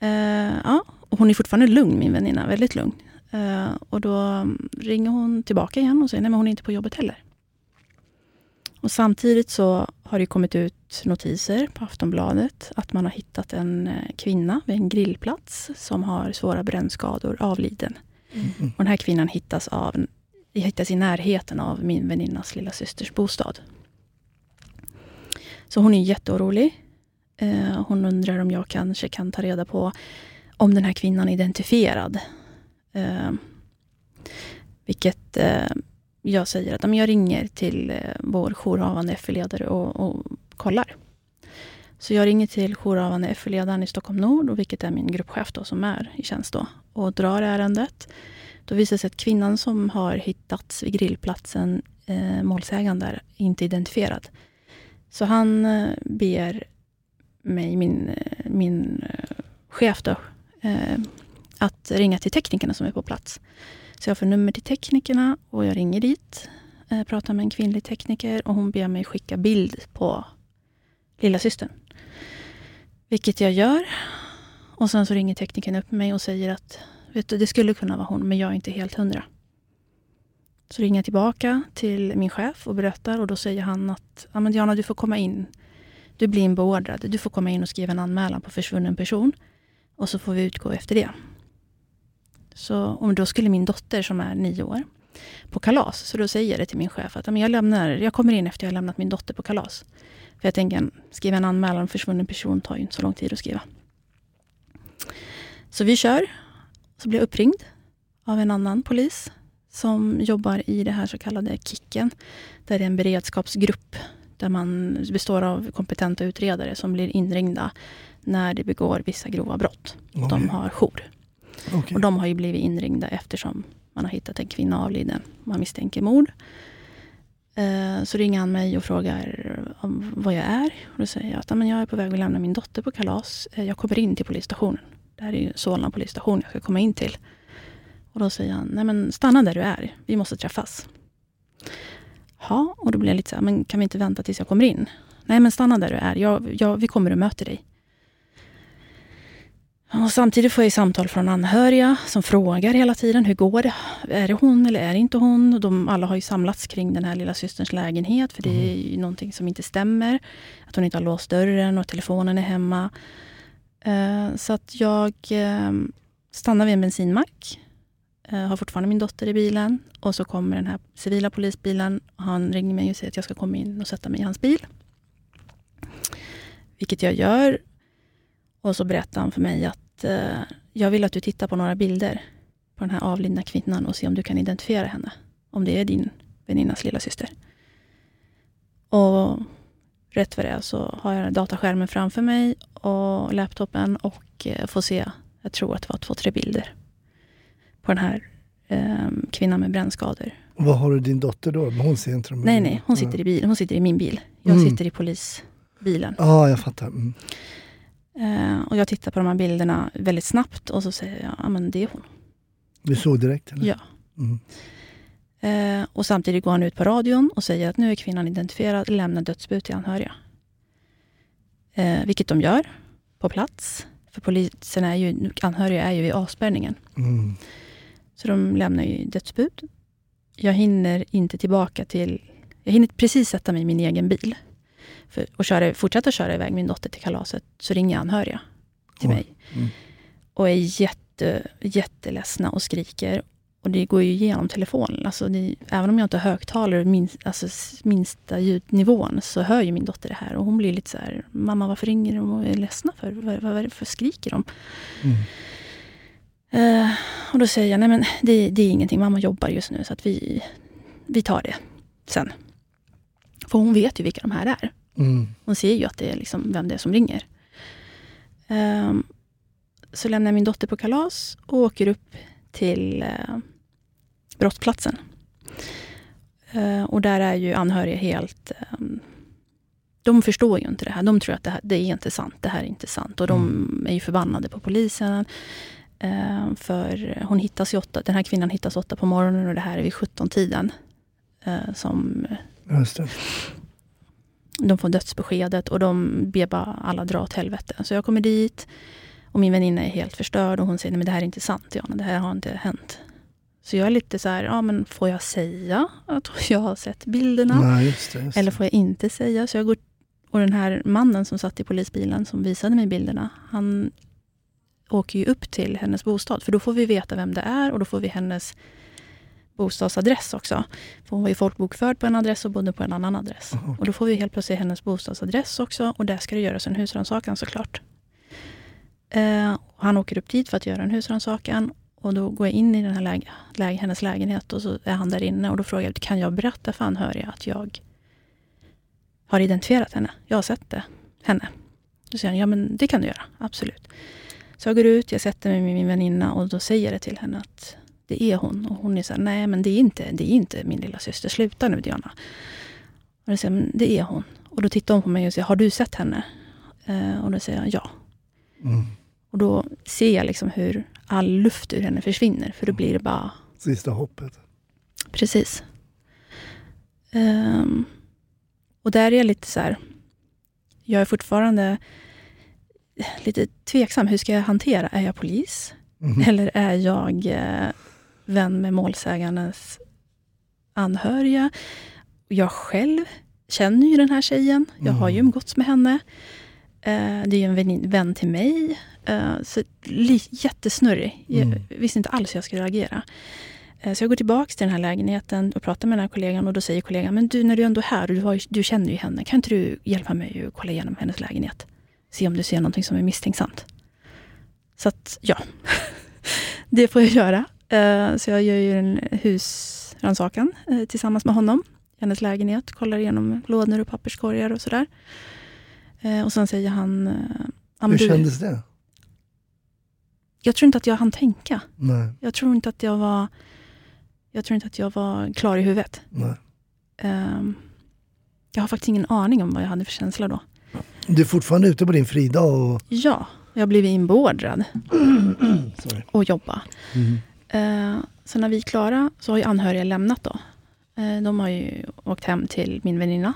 Eh, ja, och hon är fortfarande lugn, min väninna. Väldigt lugn. Eh, och då ringer hon tillbaka igen och säger nej men hon är inte på jobbet heller. Och samtidigt så har det kommit ut notiser på Aftonbladet att man har hittat en eh, kvinna vid en grillplats som har svåra brännskador, avliden. Och den här kvinnan hittas, av, hittas i närheten av min väninnas lilla systers bostad. Så hon är jätteorolig. Eh, hon undrar om jag kanske kan ta reda på om den här kvinnan är identifierad. Eh, vilket eh, jag säger att jag ringer till eh, vår jourhavande FU-ledare och, och kollar. Så jag ringer till jourhavande FU-ledaren i Stockholm Nord, och vilket är min gruppchef då, som är i tjänst då, och drar ärendet. Då visar det sig att kvinnan som har hittats vid grillplatsen, eh, målsägande, är inte identifierad. Så han eh, ber mig, min, min eh, chef då, eh, att ringa till teknikerna som är på plats. Så jag får nummer till teknikerna och jag ringer dit, eh, pratar med en kvinnlig tekniker och hon ber mig skicka bild på lilla systern. Vilket jag gör. Och sen så ringer teknikern upp mig och säger att vet du, det skulle kunna vara hon, men jag är inte helt hundra. Så ringer jag tillbaka till min chef och berättar och då säger han att ja, men Diana, du får komma in. Du blir inbeordrad. Du får komma in och skriva en anmälan på försvunnen person. Och så får vi utgå efter det. Så om då skulle min dotter som är nio år på kalas, så då säger jag det till min chef att men jag, lämnar, jag kommer in efter jag har lämnat min dotter på kalas. För jag tänker, skriva en anmälan om försvunnen person tar ju inte så lång tid att skriva. Så vi kör. Så blir jag uppringd av en annan polis som jobbar i det här så kallade Kicken. Där det är en beredskapsgrupp där man består av kompetenta utredare som blir inringda när det begår vissa grova brott. Oj. De har jour. Okej. Och de har ju blivit inringda eftersom man har hittat en kvinna avliden. Man misstänker mord. Eh, Så ringer han mig och frågar om vad jag är. Och då säger jag att "Ja, men jag är på väg att lämna min dotter på kalas. Eh, Jag kommer in till polisstationen. Det här är ju Solna polisstation jag ska komma in till. Och då säger han, nej men stanna där du är. Vi måste träffas. Ja, och då blir jag lite så här, men kan vi inte vänta tills jag kommer in? Nej, men stanna där du är. Jag, jag, vi kommer och möter dig. Och samtidigt får jag samtal från anhöriga som frågar hela tiden, hur går det? Är det hon eller är det inte hon? Och de alla har ju samlats kring den här lilla systerns lägenhet, för det är ju någonting som inte stämmer. Att hon inte har låst dörren och telefonen är hemma. Eh, så att jag eh, stannar vid en bensinmack. Eh, har fortfarande min dotter i bilen. Och så kommer den här civila polisbilen. Han ringer mig och säger att jag ska komma in och sätta mig i hans bil. Vilket jag gör. Och så berättar han för mig att eh, jag vill att du tittar på några bilder på den här avlidna kvinnan och se om du kan identifiera henne. Om det är din väninnas lilla syster. Och rätt för det så har jag dataskärmen framför mig och laptopen och eh, får se, jag tror att det var två, tre bilder på den här eh, kvinnan med brännskador. Vad har du din dotter då? Hon ser inte de Nej, nej, hon sitter i bil. Hon sitter i min bil. Jag Mm. sitter i polisbilen. Ja, jag fattar. Mm. Eh, och jag tittar på de här bilderna väldigt snabbt och så säger jag, ja men det är hon. Du såg direkt? Eller? Ja. Mm. Eh, och samtidigt går han ut på radion och säger att nu är kvinnan identifierad, lämna dödsbud till anhöriga. Eh, vilket de gör på plats. För polisen är ju, anhöriga är ju vid avspärrningen. Mm. Så de lämnar ju dödsbud. Jag hinner inte tillbaka till... Jag hinner precis sätta mig i min egen bil. För, och köra, fortsätta köra iväg min dotter till kalaset. Så ringer anhöriga till Oj. mig. Mm. Och är jätte, jätteledsna och skriker. Och det går ju igenom telefonen. Alltså det, även om jag inte har högtalare, min, alltså minsta ljudnivån, så hör ju min dotter det här. Och hon blir lite så här, mamma varför ringer de och är ledsna för? Vad, vad skriker de? Mm. Eh, och då säger jag, nej men det, det är ingenting, mamma jobbar just nu så att vi, vi tar det sen. För hon vet ju vilka de här är. Mm. Hon ser ju att det är liksom vem det är som ringer. Ehm, så lämnar jag min dotter på kalas och åker upp till uh, brottsplatsen. Eh, och där är ju anhöriga helt... ehm, de förstår ju inte det här. De tror att det, här, det är inte sant. Det här är inte sant. Och de är ju förbannade på polisen. Eh, för hon hittas ju åtta, den här kvinnan hittas åtta på morgonen och det här är vid 17-tiden. Eh, som Just det. de får dödsbeskedet och de ber bara alla dra åt helvete. Så jag kommer dit och min väninna är helt förstörd och hon säger, nej men det här är inte sant Jana, det här har inte hänt. Så jag är lite så här, ja men får jag säga att jag har sett bilderna? Nej, just det, just det. Eller får jag inte säga? Så jag går, och den här mannen som satt i polisbilen som visade mig bilderna, han åker ju upp till hennes bostad. För då får vi veta vem det är och då får vi hennes bostadsadress också. För hon var ju folkbokförd på en adress och bodde på en annan adress. Och då får vi helt plötsligt hennes bostadsadress också och där ska det göras en husrannsakan såklart. Eh, han åker upp dit för att göra en husrannsakan och då går jag in i den här läge, läge, hennes lägenhet och så är han där inne och då frågar jag, kan jag berätta för anhöriga att jag har identifierat henne? Jag har sett det, henne. Då säger han, ja men det kan du göra, absolut. Så jag går ut, jag sätter mig med min väninna och då säger jag det till henne att det är hon. Och hon är så här, nej men det är inte, det är inte min lilla syster. sluta nu Diana. Och då säger jag, men det är hon. Och då tittar hon på mig och säger, har du sett henne? Eh, och då säger jag ja. Mm. Och då ser jag liksom hur all luft ur henne försvinner. För då blir det bara, Sista hoppet. precis. Ehm, och där är jag lite så här, jag är fortfarande lite tveksam. Hur ska jag hantera? Är jag polis? Mhm. Eller är jag eh, vän med målsägarnas anhöriga? Jag själv känner ju den här tjejen. Jag har ju umgåtts med henne. Eh, det är ju en vänin, vän till mig. Eh, så li, jättesnurrig. Jag Mm. visste inte alls hur jag skulle reagera. Eh, så jag går tillbaka till den här lägenheten och pratar med den här kollegan och då säger kollegan, men du när du ändå är här och du, har, du känner ju henne, kan inte du hjälpa mig att kolla igenom hennes lägenhet? Se om du ser någonting som är misstänksamt. Så att, ja. det får jag göra. Eh, Så jag gör ju en husrannsakan eh, tillsammans med honom. I hennes lägenhet, kollar igenom lådor och papperskorgar och sådär. Eh, Och sen säger han... Hur kändes det? Jag tror inte att jag hann tänka. Nej, Jag tror inte att jag var... Jag tror inte att jag var klar i huvudet. nej. Ehm, Jag har faktiskt ingen aning om vad jag hade för känsla då. Du är fortfarande ute på din fridag och... Ja, jag har blivit inbeordrad att jobba. Mm. Eh, så när vi är klara så har ju anhöriga lämnat då. Eh, de har ju åkt hem till min väninna.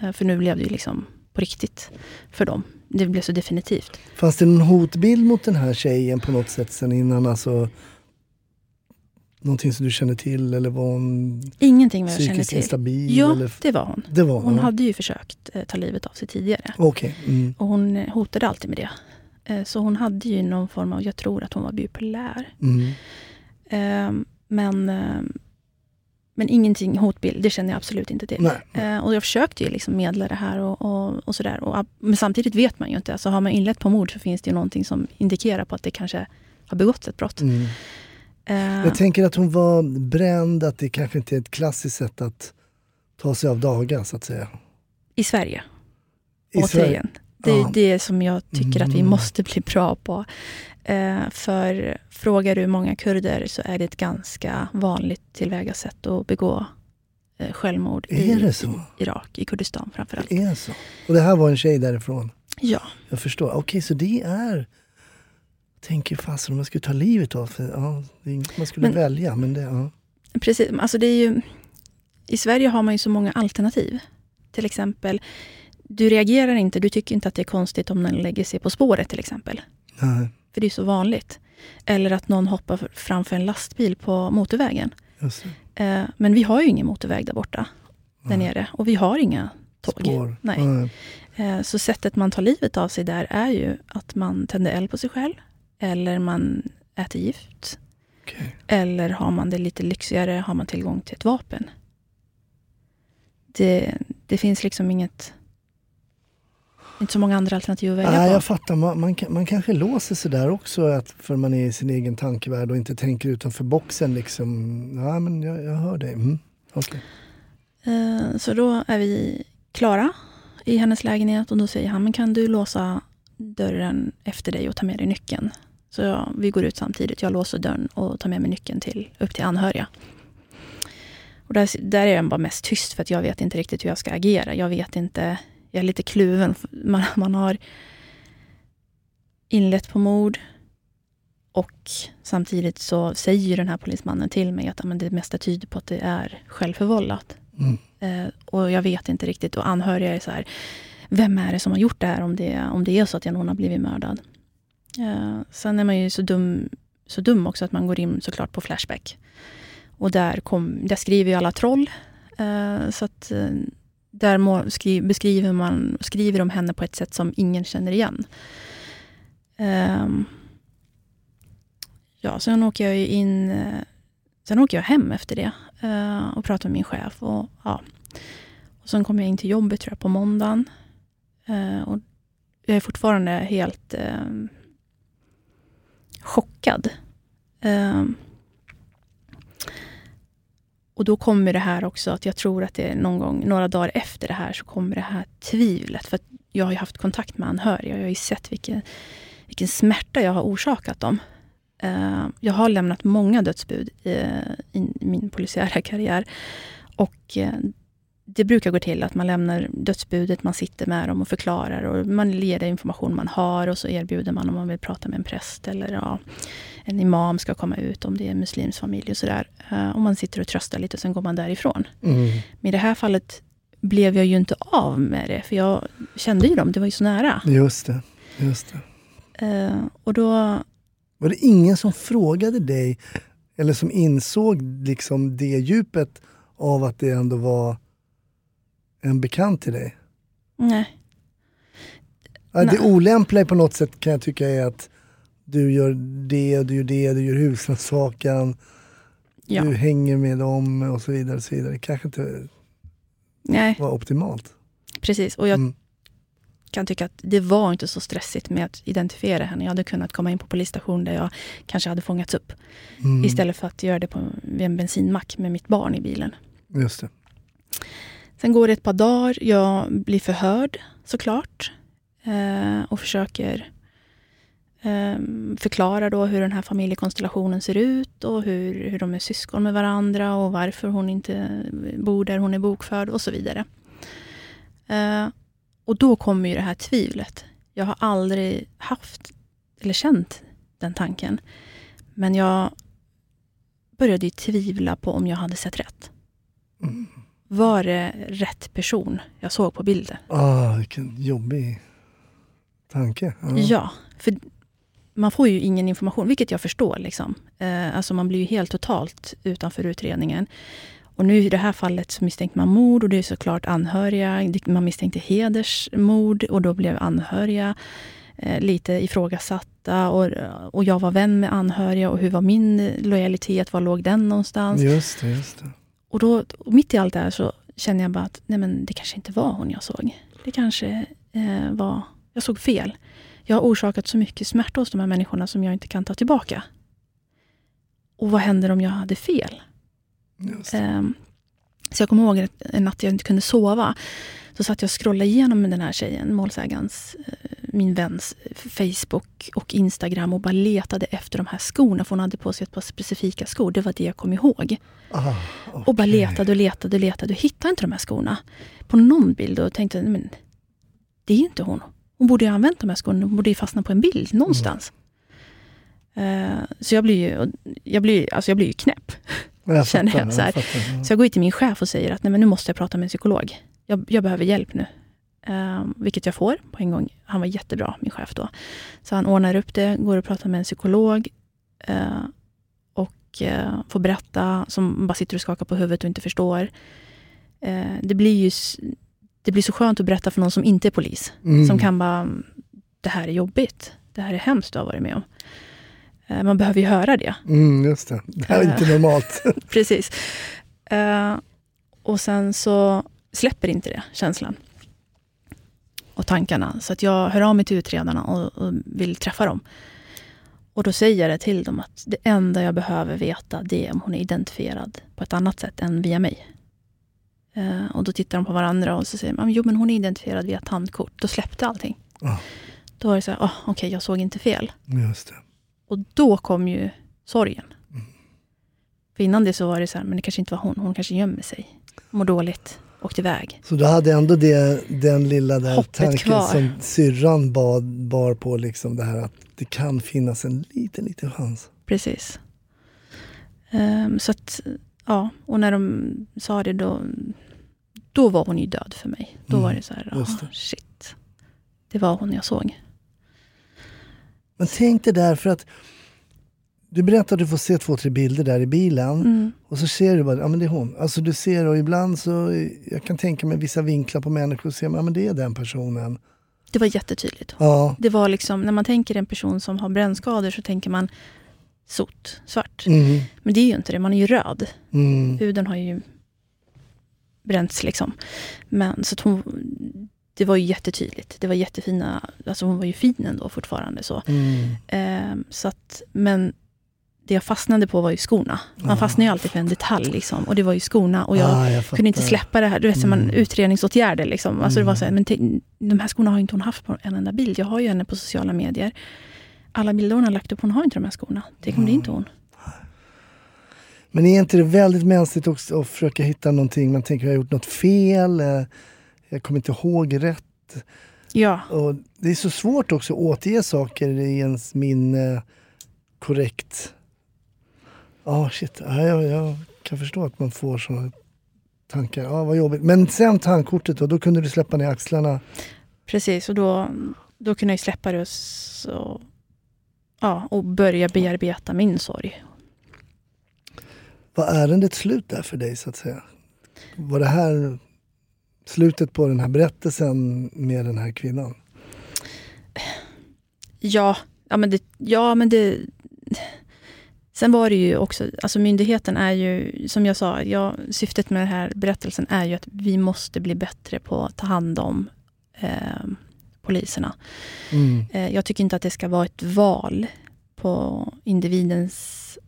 Eh, för nu blev det ju liksom på riktigt för dem. Det blev så definitivt. Fanns det någon hotbild mot den här tjejen på något sätt sen innan? Alltså, någonting som du känner till eller var hon Ingenting vad jag känner till. instabil? Ja, eller? det var hon. Det var Hon ja. hade ju försökt eh, ta livet av sig tidigare. Okej. Mm. Och hon eh, hotade alltid med det. Eh, så hon hade ju någon form av, jag tror att hon var bipolär. Mm. Eh, men, eh, men ingenting hotbild, det känner jag absolut inte till. Eh, och jag försökte ju liksom medla det här och, och, och sådär. Och, men samtidigt vet man ju inte. Alltså har man inlett på mord så finns det ju någonting som indikerar på att det kanske har begåtts ett brott. Mm. Eh, Jag tänker att hon var bränd, att det kanske inte är ett klassiskt sätt att ta sig av dagar så att säga. I Sverige, I Sverige. återigen. Det är Ja. det som jag tycker att vi Mm. måste bli bra på. Eh, för frågar du många kurder så är det ett ganska vanligt tillvägasätt att begå eh, självmord i, Är det så? i Irak, i Kurdistan framförallt. Det är så. Och det här var en tjej därifrån? Ja, Jag förstår. Okej, så det är... Jag tänker fasen om man skulle ta livet av sig. Ja, det är inget man skulle Men- välja, men det... Ja. precis. Alltså det är ju, I Sverige har man ju så många alternativ. Till exempel, du reagerar inte, du tycker inte att det är konstigt om någon lägger sig på spåret till exempel. Nej, För det är så vanligt. Eller att någon hoppar framför en lastbil på motorvägen. Eh, men vi har ju ingen motorväg där borta, där Nej. nere. Och vi har inga tåg. Spår. Nej. Nej. Eh, så sättet man tar livet av sig där är ju att man tänder eld på sig själv. Eller man äter gift. Okej. Eller har man det lite lyxigare, har man tillgång till ett vapen. Det, det finns liksom inget... Inte så många andra alternativ att välja Nej, på. jag fattar. Man, man, man kanske låser sig där också att, för man är i sin egen tankevärld och inte tänker utanför boxen. Liksom. Ja, men jag, jag hör dig. Mm. Okej. Eh, Så då är vi klara i hennes lägenhet och då säger han, men kan du låsa dörren efter dig och ta med dig nyckeln? Så jag, vi går ut samtidigt. Jag låser dörren och tar med mig nyckeln till, upp till anhöriga. Och där, där är jag bara mest tyst för att jag vet inte riktigt hur jag ska agera. Jag vet inte, jag är lite kluven. Man, man har inlett på mord och samtidigt så säger den här polismannen till mig att men det mesta tyder på att det är självförvållat. Mm. Eh, och jag vet inte riktigt. Och anhöriga är så här, vem är det som har gjort det här om det, om det är så att någon har blivit mördad? Eh, sen är man ju så dum, så dum också att man går in såklart på Flashback. Och där, kom, där skriver ju alla troll. Eh, så att eh, där må, skri, beskriver man skriver om henne på ett sätt som ingen känner igen. Ehm, ja, sen åker jag in eh, Sen åker jag hem efter det eh, och pratar med min chef. Och, ja. och sen kommer jag in till jobbet tror jag, på måndagen. Eh, och jag är fortfarande helt eh, chockad. Um, och då kommer det här också att jag tror att det är någon gång, några dagar efter det här, så kommer det här tvivlet. För att jag har ju haft kontakt med anhöriga. Jag har ju sett vilken, vilken smärta jag har orsakat dem. Uh, jag har lämnat många dödsbud i, i min polisiära karriär. Och uh, det brukar gå till att man lämnar dödsbudet, man sitter med dem och förklarar och man ger det information man har och så erbjuder man om man vill prata med en präst eller ja, en imam ska komma ut om det är en muslims familj och sådär. Eh, och man sitter och tröstar lite och sen går man därifrån. Mm. Men i det här fallet blev jag ju inte av med det, för jag kände ju dem, det var ju så nära. Just det. Just det. Eh, och då Var det ingen som frågade dig eller som insåg liksom det djupet av att det ändå var en bekant till dig? Nej. Det Nej. olämpliga på något sätt kan jag tycka är att du gör det, du gör det, du gör husrannsakan, Ja. du hänger med dem och så vidare. Och så vidare. Det kanske inte Nej, var optimalt. precis. Och jag Mm. kan tycka att det var inte så stressigt med att identifiera henne. Jag hade kunnat komma in på polisstation där jag kanske hade fångats upp. Mm. Istället för att göra det på vid en bensinmack med mitt barn i bilen. Just det. Sen går det ett par dagar. Jag blir förhörd såklart. Eh, och försöker eh, förklara då hur den här familjekonstellationen ser ut och hur, hur de är syskon med varandra och varför hon inte bor där hon är bokförd och så vidare. Eh, och då kommer ju det här tvivlet. Jag har aldrig haft eller känt den tanken. Men jag började ju tvivla på om jag hade sett rätt. Mm. Var det rätt person jag såg på bilden? Ah, vilken jobbig tanke. Ja, för man får ju ingen information, vilket jag förstår. Liksom. Eh, alltså man blir ju helt totalt utanför utredningen. Och nu i det här fallet så misstänkte man mord och det är såklart anhöriga. Man misstänkte hedersmord och då blev anhöriga eh, lite ifrågasatta. Och, och jag var vän med anhöriga och hur var min lojalitet? Var låg den någonstans? Just det, just det. Och, då, och mitt i allt det här så känner jag bara att nej men det kanske inte var hon jag såg. Det kanske eh, var... Jag såg fel. Jag har orsakat så mycket smärta hos de här människorna som jag inte kan ta tillbaka. Och vad händer om jag hade fel? Um, så jag kommer ihåg en natt jag inte kunde sova. Så satt jag och scrollade igenom den här tjejen, målsägans, eh, min väns Facebook och Instagram och bara letade efter de här skorna. För hon hade på sig ett par specifika skor. Det var det jag kom ihåg. Ah, Och bara letade och letade och letade och hittade inte de här skorna. På någon bild och tänkte, men det är inte hon. Hon borde ju ha använt de här skorna. Hon borde ju fastna på en bild någonstans. Eh, så jag blir ju, jag blir, alltså jag blir ju knäpp. Jag känner fattar, jag. Så, jag fattar, jag går in till min chef och säger att Nej, men nu måste jag prata med en psykolog. Jag, jag behöver hjälp nu. Eh, vilket jag får på en gång. Han var jättebra, min chef då. Så han ordnar upp det, går och pratar med en psykolog. Eh, och eh, får berätta, som bara sitter och skakar på huvudet och inte förstår. Eh, det blir ju det blir så skönt att berätta för någon som inte är polis. Mm. Som kan bara, det här är jobbigt. Det här är hemskt du har varit med om. Man behöver ju höra det. Mm, just det. Det här är inte normalt. Precis. Och sen så släpper inte det, känslan. Och tankarna. Så att jag hör av mig till utredarna och, och vill träffa dem. Och då säger jag det till dem att det enda jag behöver veta det är om hon är identifierad på ett annat sätt än via mig. Eh, och då tittar de på varandra och så säger de, jo men hon är identifierad via tandkort. Då släppte allting. Ja. Då var det så här, oh, okej jag såg inte fel. Just det. Och då kom ju sorgen. För innan det så var det så här, men det kanske inte var hon. Hon kanske gömmer sig. Mår dåligt. Åkte iväg. Så du hade ändå det, den lilla där Hoppet tanken kvar. som syrran bad, bar på, liksom det här att det kan finnas en liten, liten chans. Precis. Ehm, så att, ja. Och när de sa det då, då var hon ju död för mig. Då Mm, var det så här, ah, shit. Det var hon jag såg. Men tänk dig där för att du berättar att du får se två, tre bilder där i bilen Mm. och så ser du bara, ja men det är hon. Alltså du ser och ibland så, jag kan tänka mig vissa vinklar på människor och ser man, ja men det är den personen. Det var jättetydligt. Ja. Det var liksom, när man tänker en person som har brännskador så tänker man sot, svart. Mm. Men det är ju inte det, man är ju röd. Mm. Huden har ju bränts liksom. Men så att hon, det var ju jättetydligt. Det var jättefina, alltså hon var ju fin ändå fortfarande. Så. Mm. Ehm, så att, men det jag fastnade på var ju skorna. Man Ah. fastnar ju alltid för en detalj. Liksom, och det var ju skorna. Och jag, Ah, jag kunde inte släppa det här. Du vet, mm. man, Mm. utredningsåtgärder. Liksom. Alltså, det var Mm. så här, men te- de här skorna har ju inte hon haft på en enda bild. Jag har ju henne på sociala medier. Alla bilder hon har lagt upp, hon har inte de här skorna. Det kommer det är inte hon. Men är inte det väldigt mänskligt också att försöka hitta någonting, man tänker jag har gjort något fel, eh, jag kommer inte ihåg rätt. Ja, Och det är så svårt också att återge saker i ens minne korrekt. Ja, shit. Ja, jag, jag kan förstå att man får såna tankar. Ja, vad jobbigt. Men sen tandkortet då, då kunde du släppa ner axlarna. precis. Och då, då kunde jag släppa det och, så, ja, och börja bearbeta min sorg. Var ärendet slut där för dig så att säga? Var det här slutet på den här berättelsen med den här kvinnan? Ja, ja men det... Ja, men det Sen var det ju också, alltså myndigheten är ju, som jag sa, ja, syftet med den här berättelsen är ju att vi måste bli bättre på att ta hand om eh, poliserna. Mm. Eh, jag tycker inte att det ska vara ett val på individens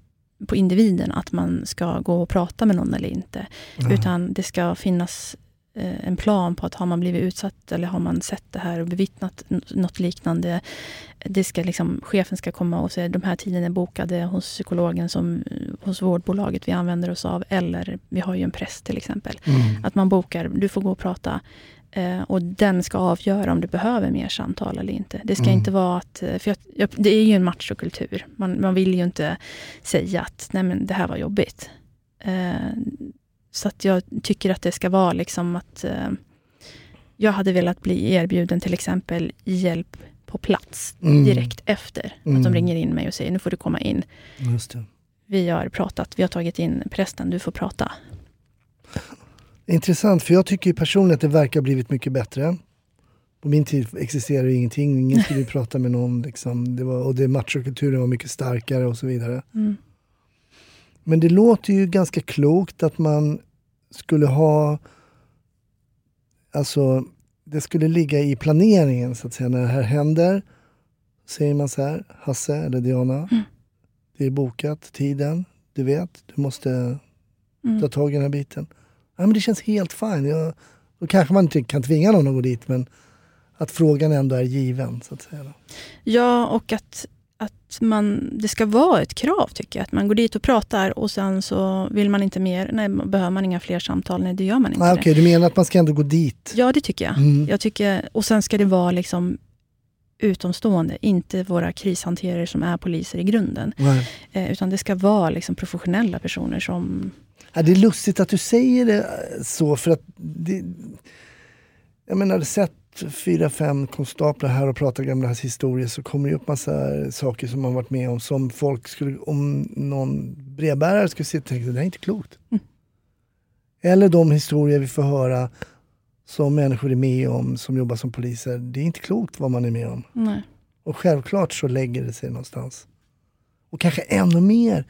på individen att man ska gå och prata med någon eller inte. Ja. Utan det ska finnas en plan på att har man blivit utsatt eller har man sett det här och bevittnat något liknande. Det ska liksom, chefen ska komma och säga de här tiden är bokade hos psykologen som hos vårdbolaget vi använder oss av. Eller vi har ju en präst till exempel. Mm. Att man bokar, du får gå och prata. Eh, och den ska avgöra om du behöver mer samtal eller inte. Det ska Mm. inte vara att... eh, För jag, jag, det är ju en machokultur. Man, man vill ju inte säga att nej men det här var jobbigt. Eh, så att jag tycker att det ska vara liksom att... Eh, jag hade velat bli erbjuden till exempel hjälp på plats Mm. direkt efter. Att Mm. de ringer in mig och säger nu får du komma in. Vi har pratat, vi har tagit in prästen, du får prata. Intressant, för jag tycker personligen att det verkar ha blivit mycket bättre. På min tid existerade ingenting, ingen skulle prata med någon. Liksom. Det var, och det machokulturen var mycket starkare och så vidare. Mm. Men det låter ju ganska klokt att man skulle ha... Alltså, det skulle ligga i planeringen så att säga. När det här händer säger man så här, Hasse eller Diana. Det är bokat, tiden, du vet, du måste Mm. ta tag i den här biten. Ja, men det känns helt fine. Jag, då kanske man inte kan tvinga någon att gå dit, men att frågan ändå är given. så att säga. Ja, och att, att man, det ska vara ett krav tycker jag. Att man går dit och pratar och sen så vill man inte mer. Nej, behöver man inga fler samtal? Nej, det gör man inte. Ah, det. Okej, du menar att man ska ändå gå dit? Ja, det tycker jag. Mm. jag tycker, och sen ska det vara liksom utomstående, inte våra krishanterare som är poliser i grunden. Eh, utan det ska vara liksom professionella personer som... Ja, det är lustigt att du säger det så, för att det, jag menar, sett fyra, fem konstaplar här och pratar gamla historier så kommer det upp massa saker som man varit med om som folk skulle, om någon brevbärare skulle sitta och tänka, det här är inte klokt. Mm. Eller de historier vi får höra som människor är med om som jobbar som poliser. Det är inte klokt vad man är med om. Nej. Och självklart så lägger det sig någonstans. Och kanske ännu mer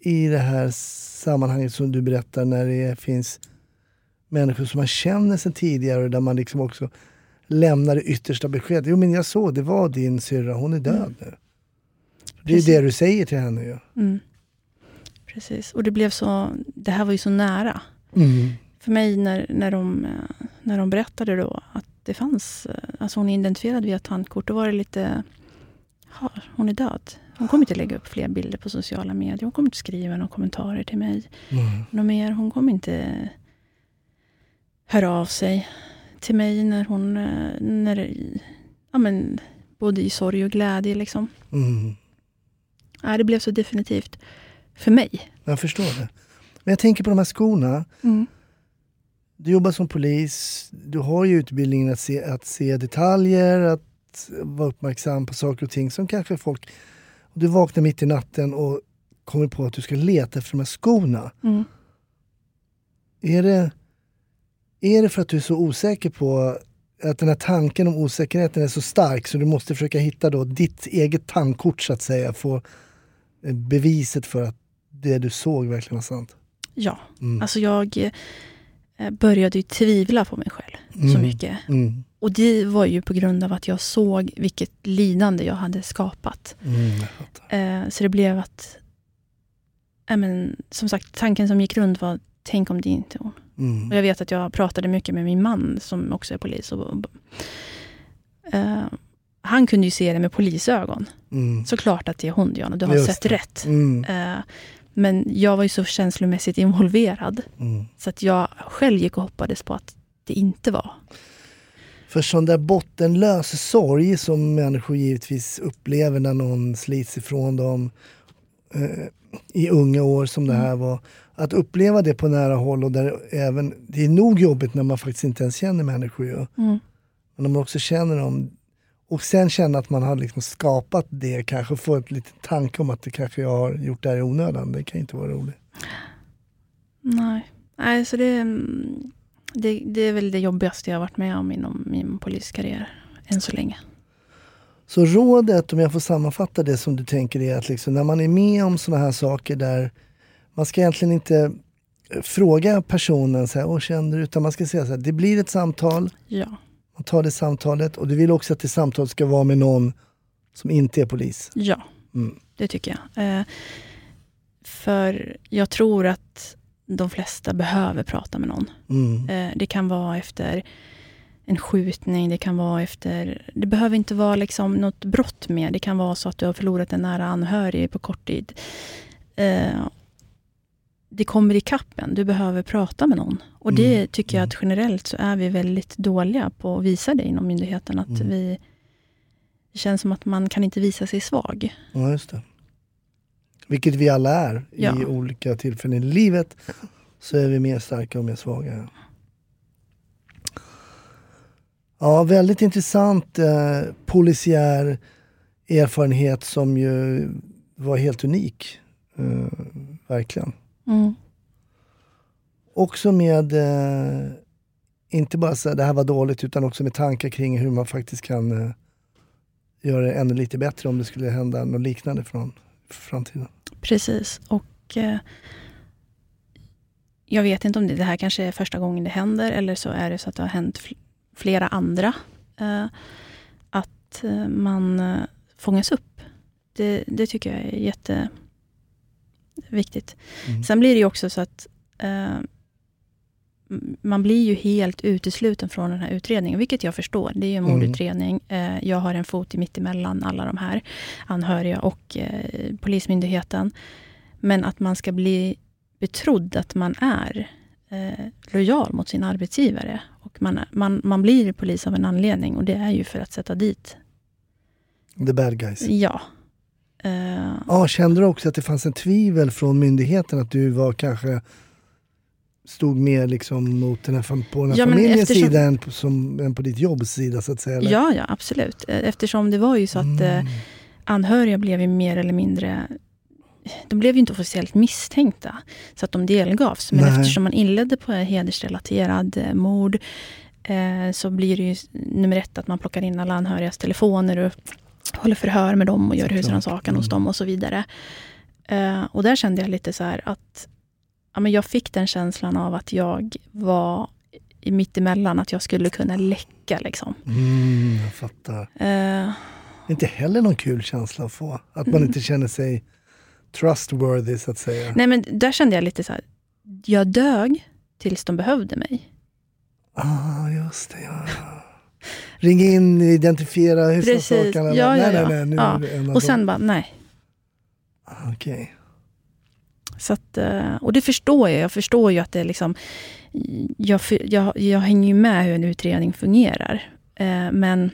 i det här sammanhanget som du berättar när det finns människor som man känner sedan tidigare och där man liksom också lämnar det yttersta beskedet. Jo men jag såg, det var din syrra, hon är död nu. Det är Precis. det du säger till henne ju. Mm. Precis. Och det blev så... Det här var ju så nära. Mm. För mig när, när, de, när de berättade då att det fanns... Alltså hon är identifierad via tandkort. Då var det lite... Ja, hon är död. Hon kommer inte lägga upp fler bilder på sociala medier. Hon kommer inte skriva några kommentarer till mig. Mm. Något mer. Hon kommer inte höra av sig till mig när hon... eh, När, ja, men, både i sorg och glädje. Liksom. Mm. Ja, det blev så definitivt för mig. Jag förstår det. Men jag tänker på de här skorna. Mm. Du jobbar som polis, du har ju utbildningen att se, att se detaljer, att vara uppmärksam på saker och ting som kanske folk... Du vaknar mitt i natten och kommer på att du ska leta efter de här skorna. Mm. Är det, är det för att du är så osäker på att den här tanken om osäkerheten är så stark så du måste försöka hitta då ditt eget tandkort så att säga, få eh, beviset för att det du såg verkligen var sant? Ja, Mm. alltså jag eh, började ju tvivla på mig själv så Mm. mycket. Mm. Och det var ju på grund av att jag såg vilket lidande jag hade skapat. Mm, jag. Eh, så det blev att, men, som sagt, tanken som gick runt var, tänk om det inte är hon. Mm. Och jag vet att jag pratade mycket med min man som också är polis. Och, och, eh, han kunde ju se det med polisögon. Mm. Såklart att det är hon Diana, du har Just sett det. rätt. Mm. Eh, men jag var ju så känslomässigt involverad. Mm. Så att jag själv gick och hoppades på att det inte var. För sån där bottenlös sorg som människor givetvis upplever när någon slits ifrån dem eh, i unga år som det här var. Att uppleva det på nära håll och där även, det är nog jobbigt när man faktiskt inte ens känner människor ju. Mm. Men om man också känner dem och sen känna att man har liksom skapat det kanske få ett litet tanke om att det kanske jag har gjort det här i onödan. Det kan inte vara roligt. Nej, Nej så det, mm, det, det är väl det jobbigaste jag har varit med om inom min poliskarriär än så länge. Så rådet, om jag får sammanfatta det som du tänker, är att liksom, när man är med om såna här saker där man ska egentligen inte eh, fråga personen så här, Åh, känner du? Utan man ska säga så här, det blir ett samtal, Ja, man tar det samtalet och du vill också att det samtalet ska vara med någon som inte är polis. ja Mm. det tycker jag. Eh, för jag tror att de flesta behöver prata med någon. Mm. Eh, det kan vara efter en skjutning, det kan vara efter... Det behöver inte vara liksom något brott med. Det kan vara så att du har förlorat en nära anhörig på kort tid. Eh, det kommer i kappen. Du behöver prata med någon. Och det Mm, tycker jag att generellt så är vi väldigt dåliga på att visa det inom myndigheten. Att Mm. vi, det känns som att man kan inte visa sig svag. Ja, just det. Vilket vi alla är Ja. i olika tillfällen i livet. Så är vi mer starka och mer svaga. Ja, väldigt intressant eh, polisiär erfarenhet som ju var helt unik. Eh, verkligen. Mm. Också med, eh, inte bara så här, det här var dåligt, utan också med tankar kring hur man faktiskt kan eh, göra det ännu lite bättre om det skulle hända något liknande för någon för framtiden. Precis. Och eh, Jag vet inte om det, det här kanske är första gången det händer, eller så är det så att det har hänt fl- flera andra. Eh, att eh, man eh, fångas upp. Det, det tycker jag är jätteviktigt. Mm. Sen blir det ju också så att eh, man blir ju helt utesluten från den här utredningen, vilket jag förstår. Det är ju en Mm. mordutredning. Eh, jag har en fot i mittemellan alla de här anhöriga och eh, Polismyndigheten. Men att man ska bli betrodd att man är eh, lojal mot sin arbetsgivare. Och man, man, man blir polis av en anledning och det är ju för att sätta dit, The bad guys. ja. Eh, Ja, kände du också att det fanns en tvivel från myndigheten att du var kanske stod mer liksom mot den här, på den här Ja, familjens eftersom- sida än på, som, än på ditt jobbs sida så att säga? Eller? Ja, ja, absolut. Eh, Eftersom det var ju så att eh, Mm. anhöriga blev ju mer eller mindre de blev ju inte officiellt misstänkta, så att de delgavs. Men Nej. eftersom man inledde på hedersrelaterad eh, mord, eh, så blir det ju nummer ett att man plockar in alla anhörigas telefoner och håller förhör med dem och gör husrannsakan hos Mm. dem och så vidare. Eh, och där kände jag lite så här att ja, men jag fick den känslan av att jag var i mittemellan, att jag skulle kunna läcka. Liksom. Mm, jag fattar. Eh, Inte heller någon kul känsla att få. Att man inte känner sig trustworthy så att säga. nej, men där kände jag lite så här, jag dög tills de behövde mig. Ah, just det. Ja. Ring in, identifiera husrannsakan. Ja, nej, ja, nej, ja. nej, Ja. Och sen bara, nej. Ah, Okej. Så att, eh, och det förstår jag. Jag förstår ju att det är liksom... Jag, jag, jag hänger ju med hur en utredning fungerar. Eh, Men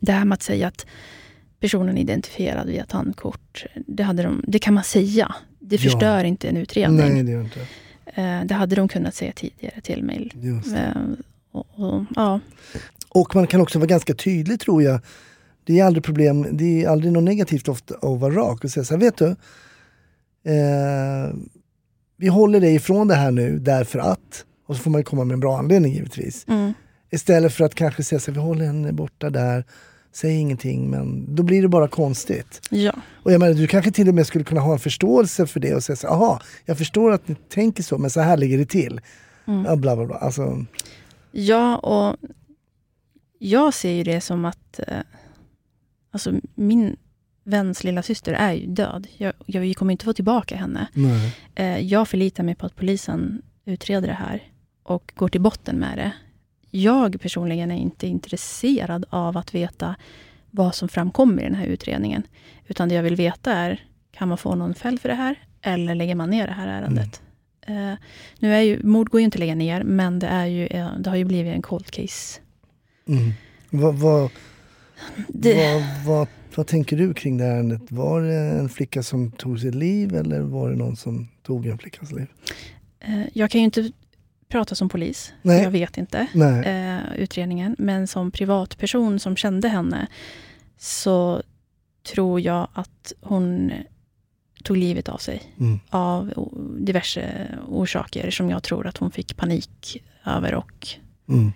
det här med att säga att personen är identifierad via tandkort, det, hade de, det kan man säga. Det Ja. förstör inte en utredning. Nej, det inte. Eh, Det hade de kunnat säga tidigare till mig. Och, och, ja. Och man kan också vara ganska tydlig tror jag. Det är aldrig problem, det är aldrig något negativt ofta att vara rak och säga så här, vet du? Eh, vi håller dig ifrån det här nu därför att, och så får man komma med en bra anledning givetvis. Mm. Istället för att kanske säga så här, vi håller henne borta där, säg ingenting, men då blir det bara konstigt. ja. Och jag menar, du kanske till och med skulle kunna ha en förståelse för det och säga så aha, jag förstår att ni tänker så, men så här ligger det till. Mm. Ja, bla bla bla. Alltså, Ja, och jag ser ju det som att eh, alltså min väns lilla syster är ju död. Jag, jag kommer inte få tillbaka henne. nej. Eh, jag förlitar mig på att polisen utreder det här och går till botten med det. Jag personligen är inte intresserad av att veta vad som framkommer i den här utredningen. Utan det jag vill veta är, kan man få någon fälld för det här? Eller lägger man ner det här ärendet? Eh, nu är ju, mord går ju inte att lägga ner, men det, är ju, eh, det har ju blivit en cold case. Mm. Vad, vad, Det, Vad, vad, vad tänker du kring det här ärendet? Var det en flicka som tog sitt liv eller var det någon som tog en flickas liv? eh, jag kan ju inte prata som polis, Nej. jag vet inte eh, utredningen. Men som privatperson som kände henne så tror jag att hon tog livet av sig Mm. av diverse orsaker som jag tror att hon fick panik över och Mm.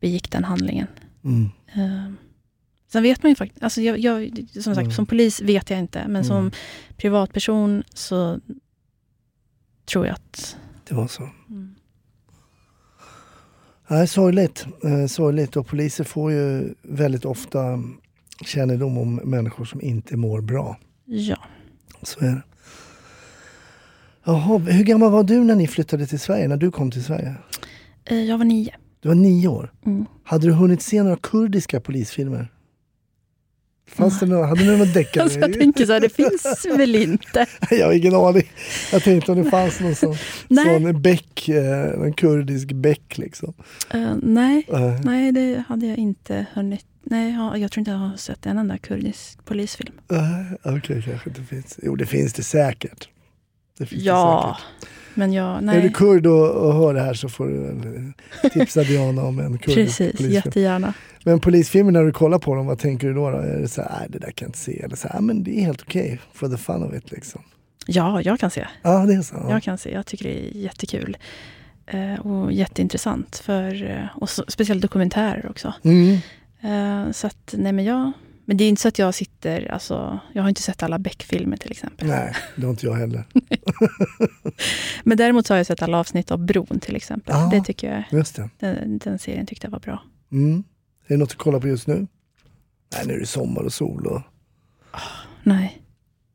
begick den handlingen. Mm. Eh, sen vet man ju faktiskt, alltså jag, jag, som sagt, Mm. som polis vet jag inte, men som Mm. privatperson så tror jag att... Det var så. Mm. Nej, sorgligt. Eh, sorgligt. Och poliser får ju väldigt ofta kännedom om människor som inte mår bra. Ja. Så är det. Jaha, hur gammal var du när ni flyttade till Sverige? När du kom till Sverige? Eh, jag var nio. Du var nio år. Mm. Hade du hunnit se några kurdiska polisfilmer? Fanns det någon, hade du någon deckare? Alltså, jag tänker så här, det finns väl inte. jag har ingen aning. Jag tänkte om det fanns någon sån, sån bäck, eh, en kurdisk bäck liksom. Eh, nej, Eh, nej, det hade jag inte hunnit. Nej, jag, jag tror inte jag har sett en enda kurdisk polisfilm. eh, Okej, kanske inte finns. Jo, det finns det säkert. Det finns Ja, det säkert. men jag, Är nej. du kurd och, och hör det här så får du tipsa Diana om en kurdisk Precis, polisfilm. jättegärna. Men polisfilmer när du kollar på dem, vad tänker du då? då? Är det så här, nej det där kan jag inte se? Eller så här, "Ah, men det är helt okej, for the fun of it liksom. Ja, jag kan se. Ja, det är så. Ja. Jag kan se. Jag tycker det är jättekul. Eh, och jätteintressant. För, eh, och så, speciellt dokumentärer också. Mm. Eh, så att, nej men jag... Men det är inte så att jag sitter, alltså, jag har inte sett alla Beck-filmer till exempel. Nej, det har inte jag heller. Men däremot så har jag sett alla avsnitt av Bron till exempel. Ja. Det tycker jag, Just det. den, den serien tyckte jag var bra. Mm. Är det något att kolla på just nu? Nej, nu är det sommar och sol. Och... Nej.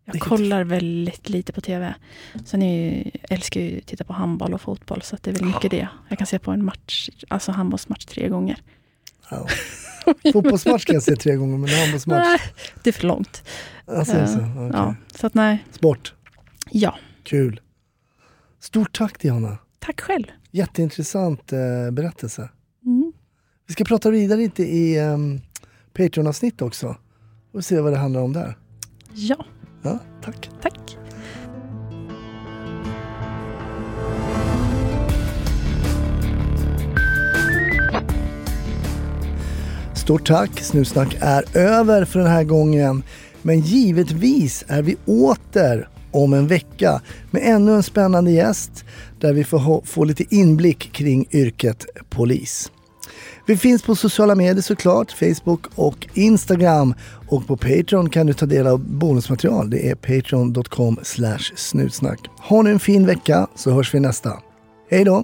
Det är Jag kollar väldigt lite på TV. Sen jag, älskar jag ju att titta på handboll och fotboll, så det är väl mycket det. Jag kan se på en match, alltså handbollsmatch tre gånger. Ja. Fotbollsmatch kan jag se tre gånger, men handbollsmatch... Nej, det är för långt. Alltså, alltså, okej. Ja, så att nej. Sport, Ja, kul. Stort tack Diana. tack själv. Jätteintressant eh, berättelse. Mm. Vi ska prata vidare lite i um, Patreon-avsnitt också. Och se vad det handlar om där. Ja, Ja, tack. tack. Stort tack! Snutsnack är över för den här gången. Men givetvis är vi åter om en vecka med ännu en spännande gäst där vi får få lite inblick kring yrket polis. Vi finns på sociala medier såklart, Facebook och Instagram. Och på Patreon kan du ta del av bonusmaterial. Det är patreon.com snutsnack. Ha nu en fin vecka så hörs vi nästa. Hej då!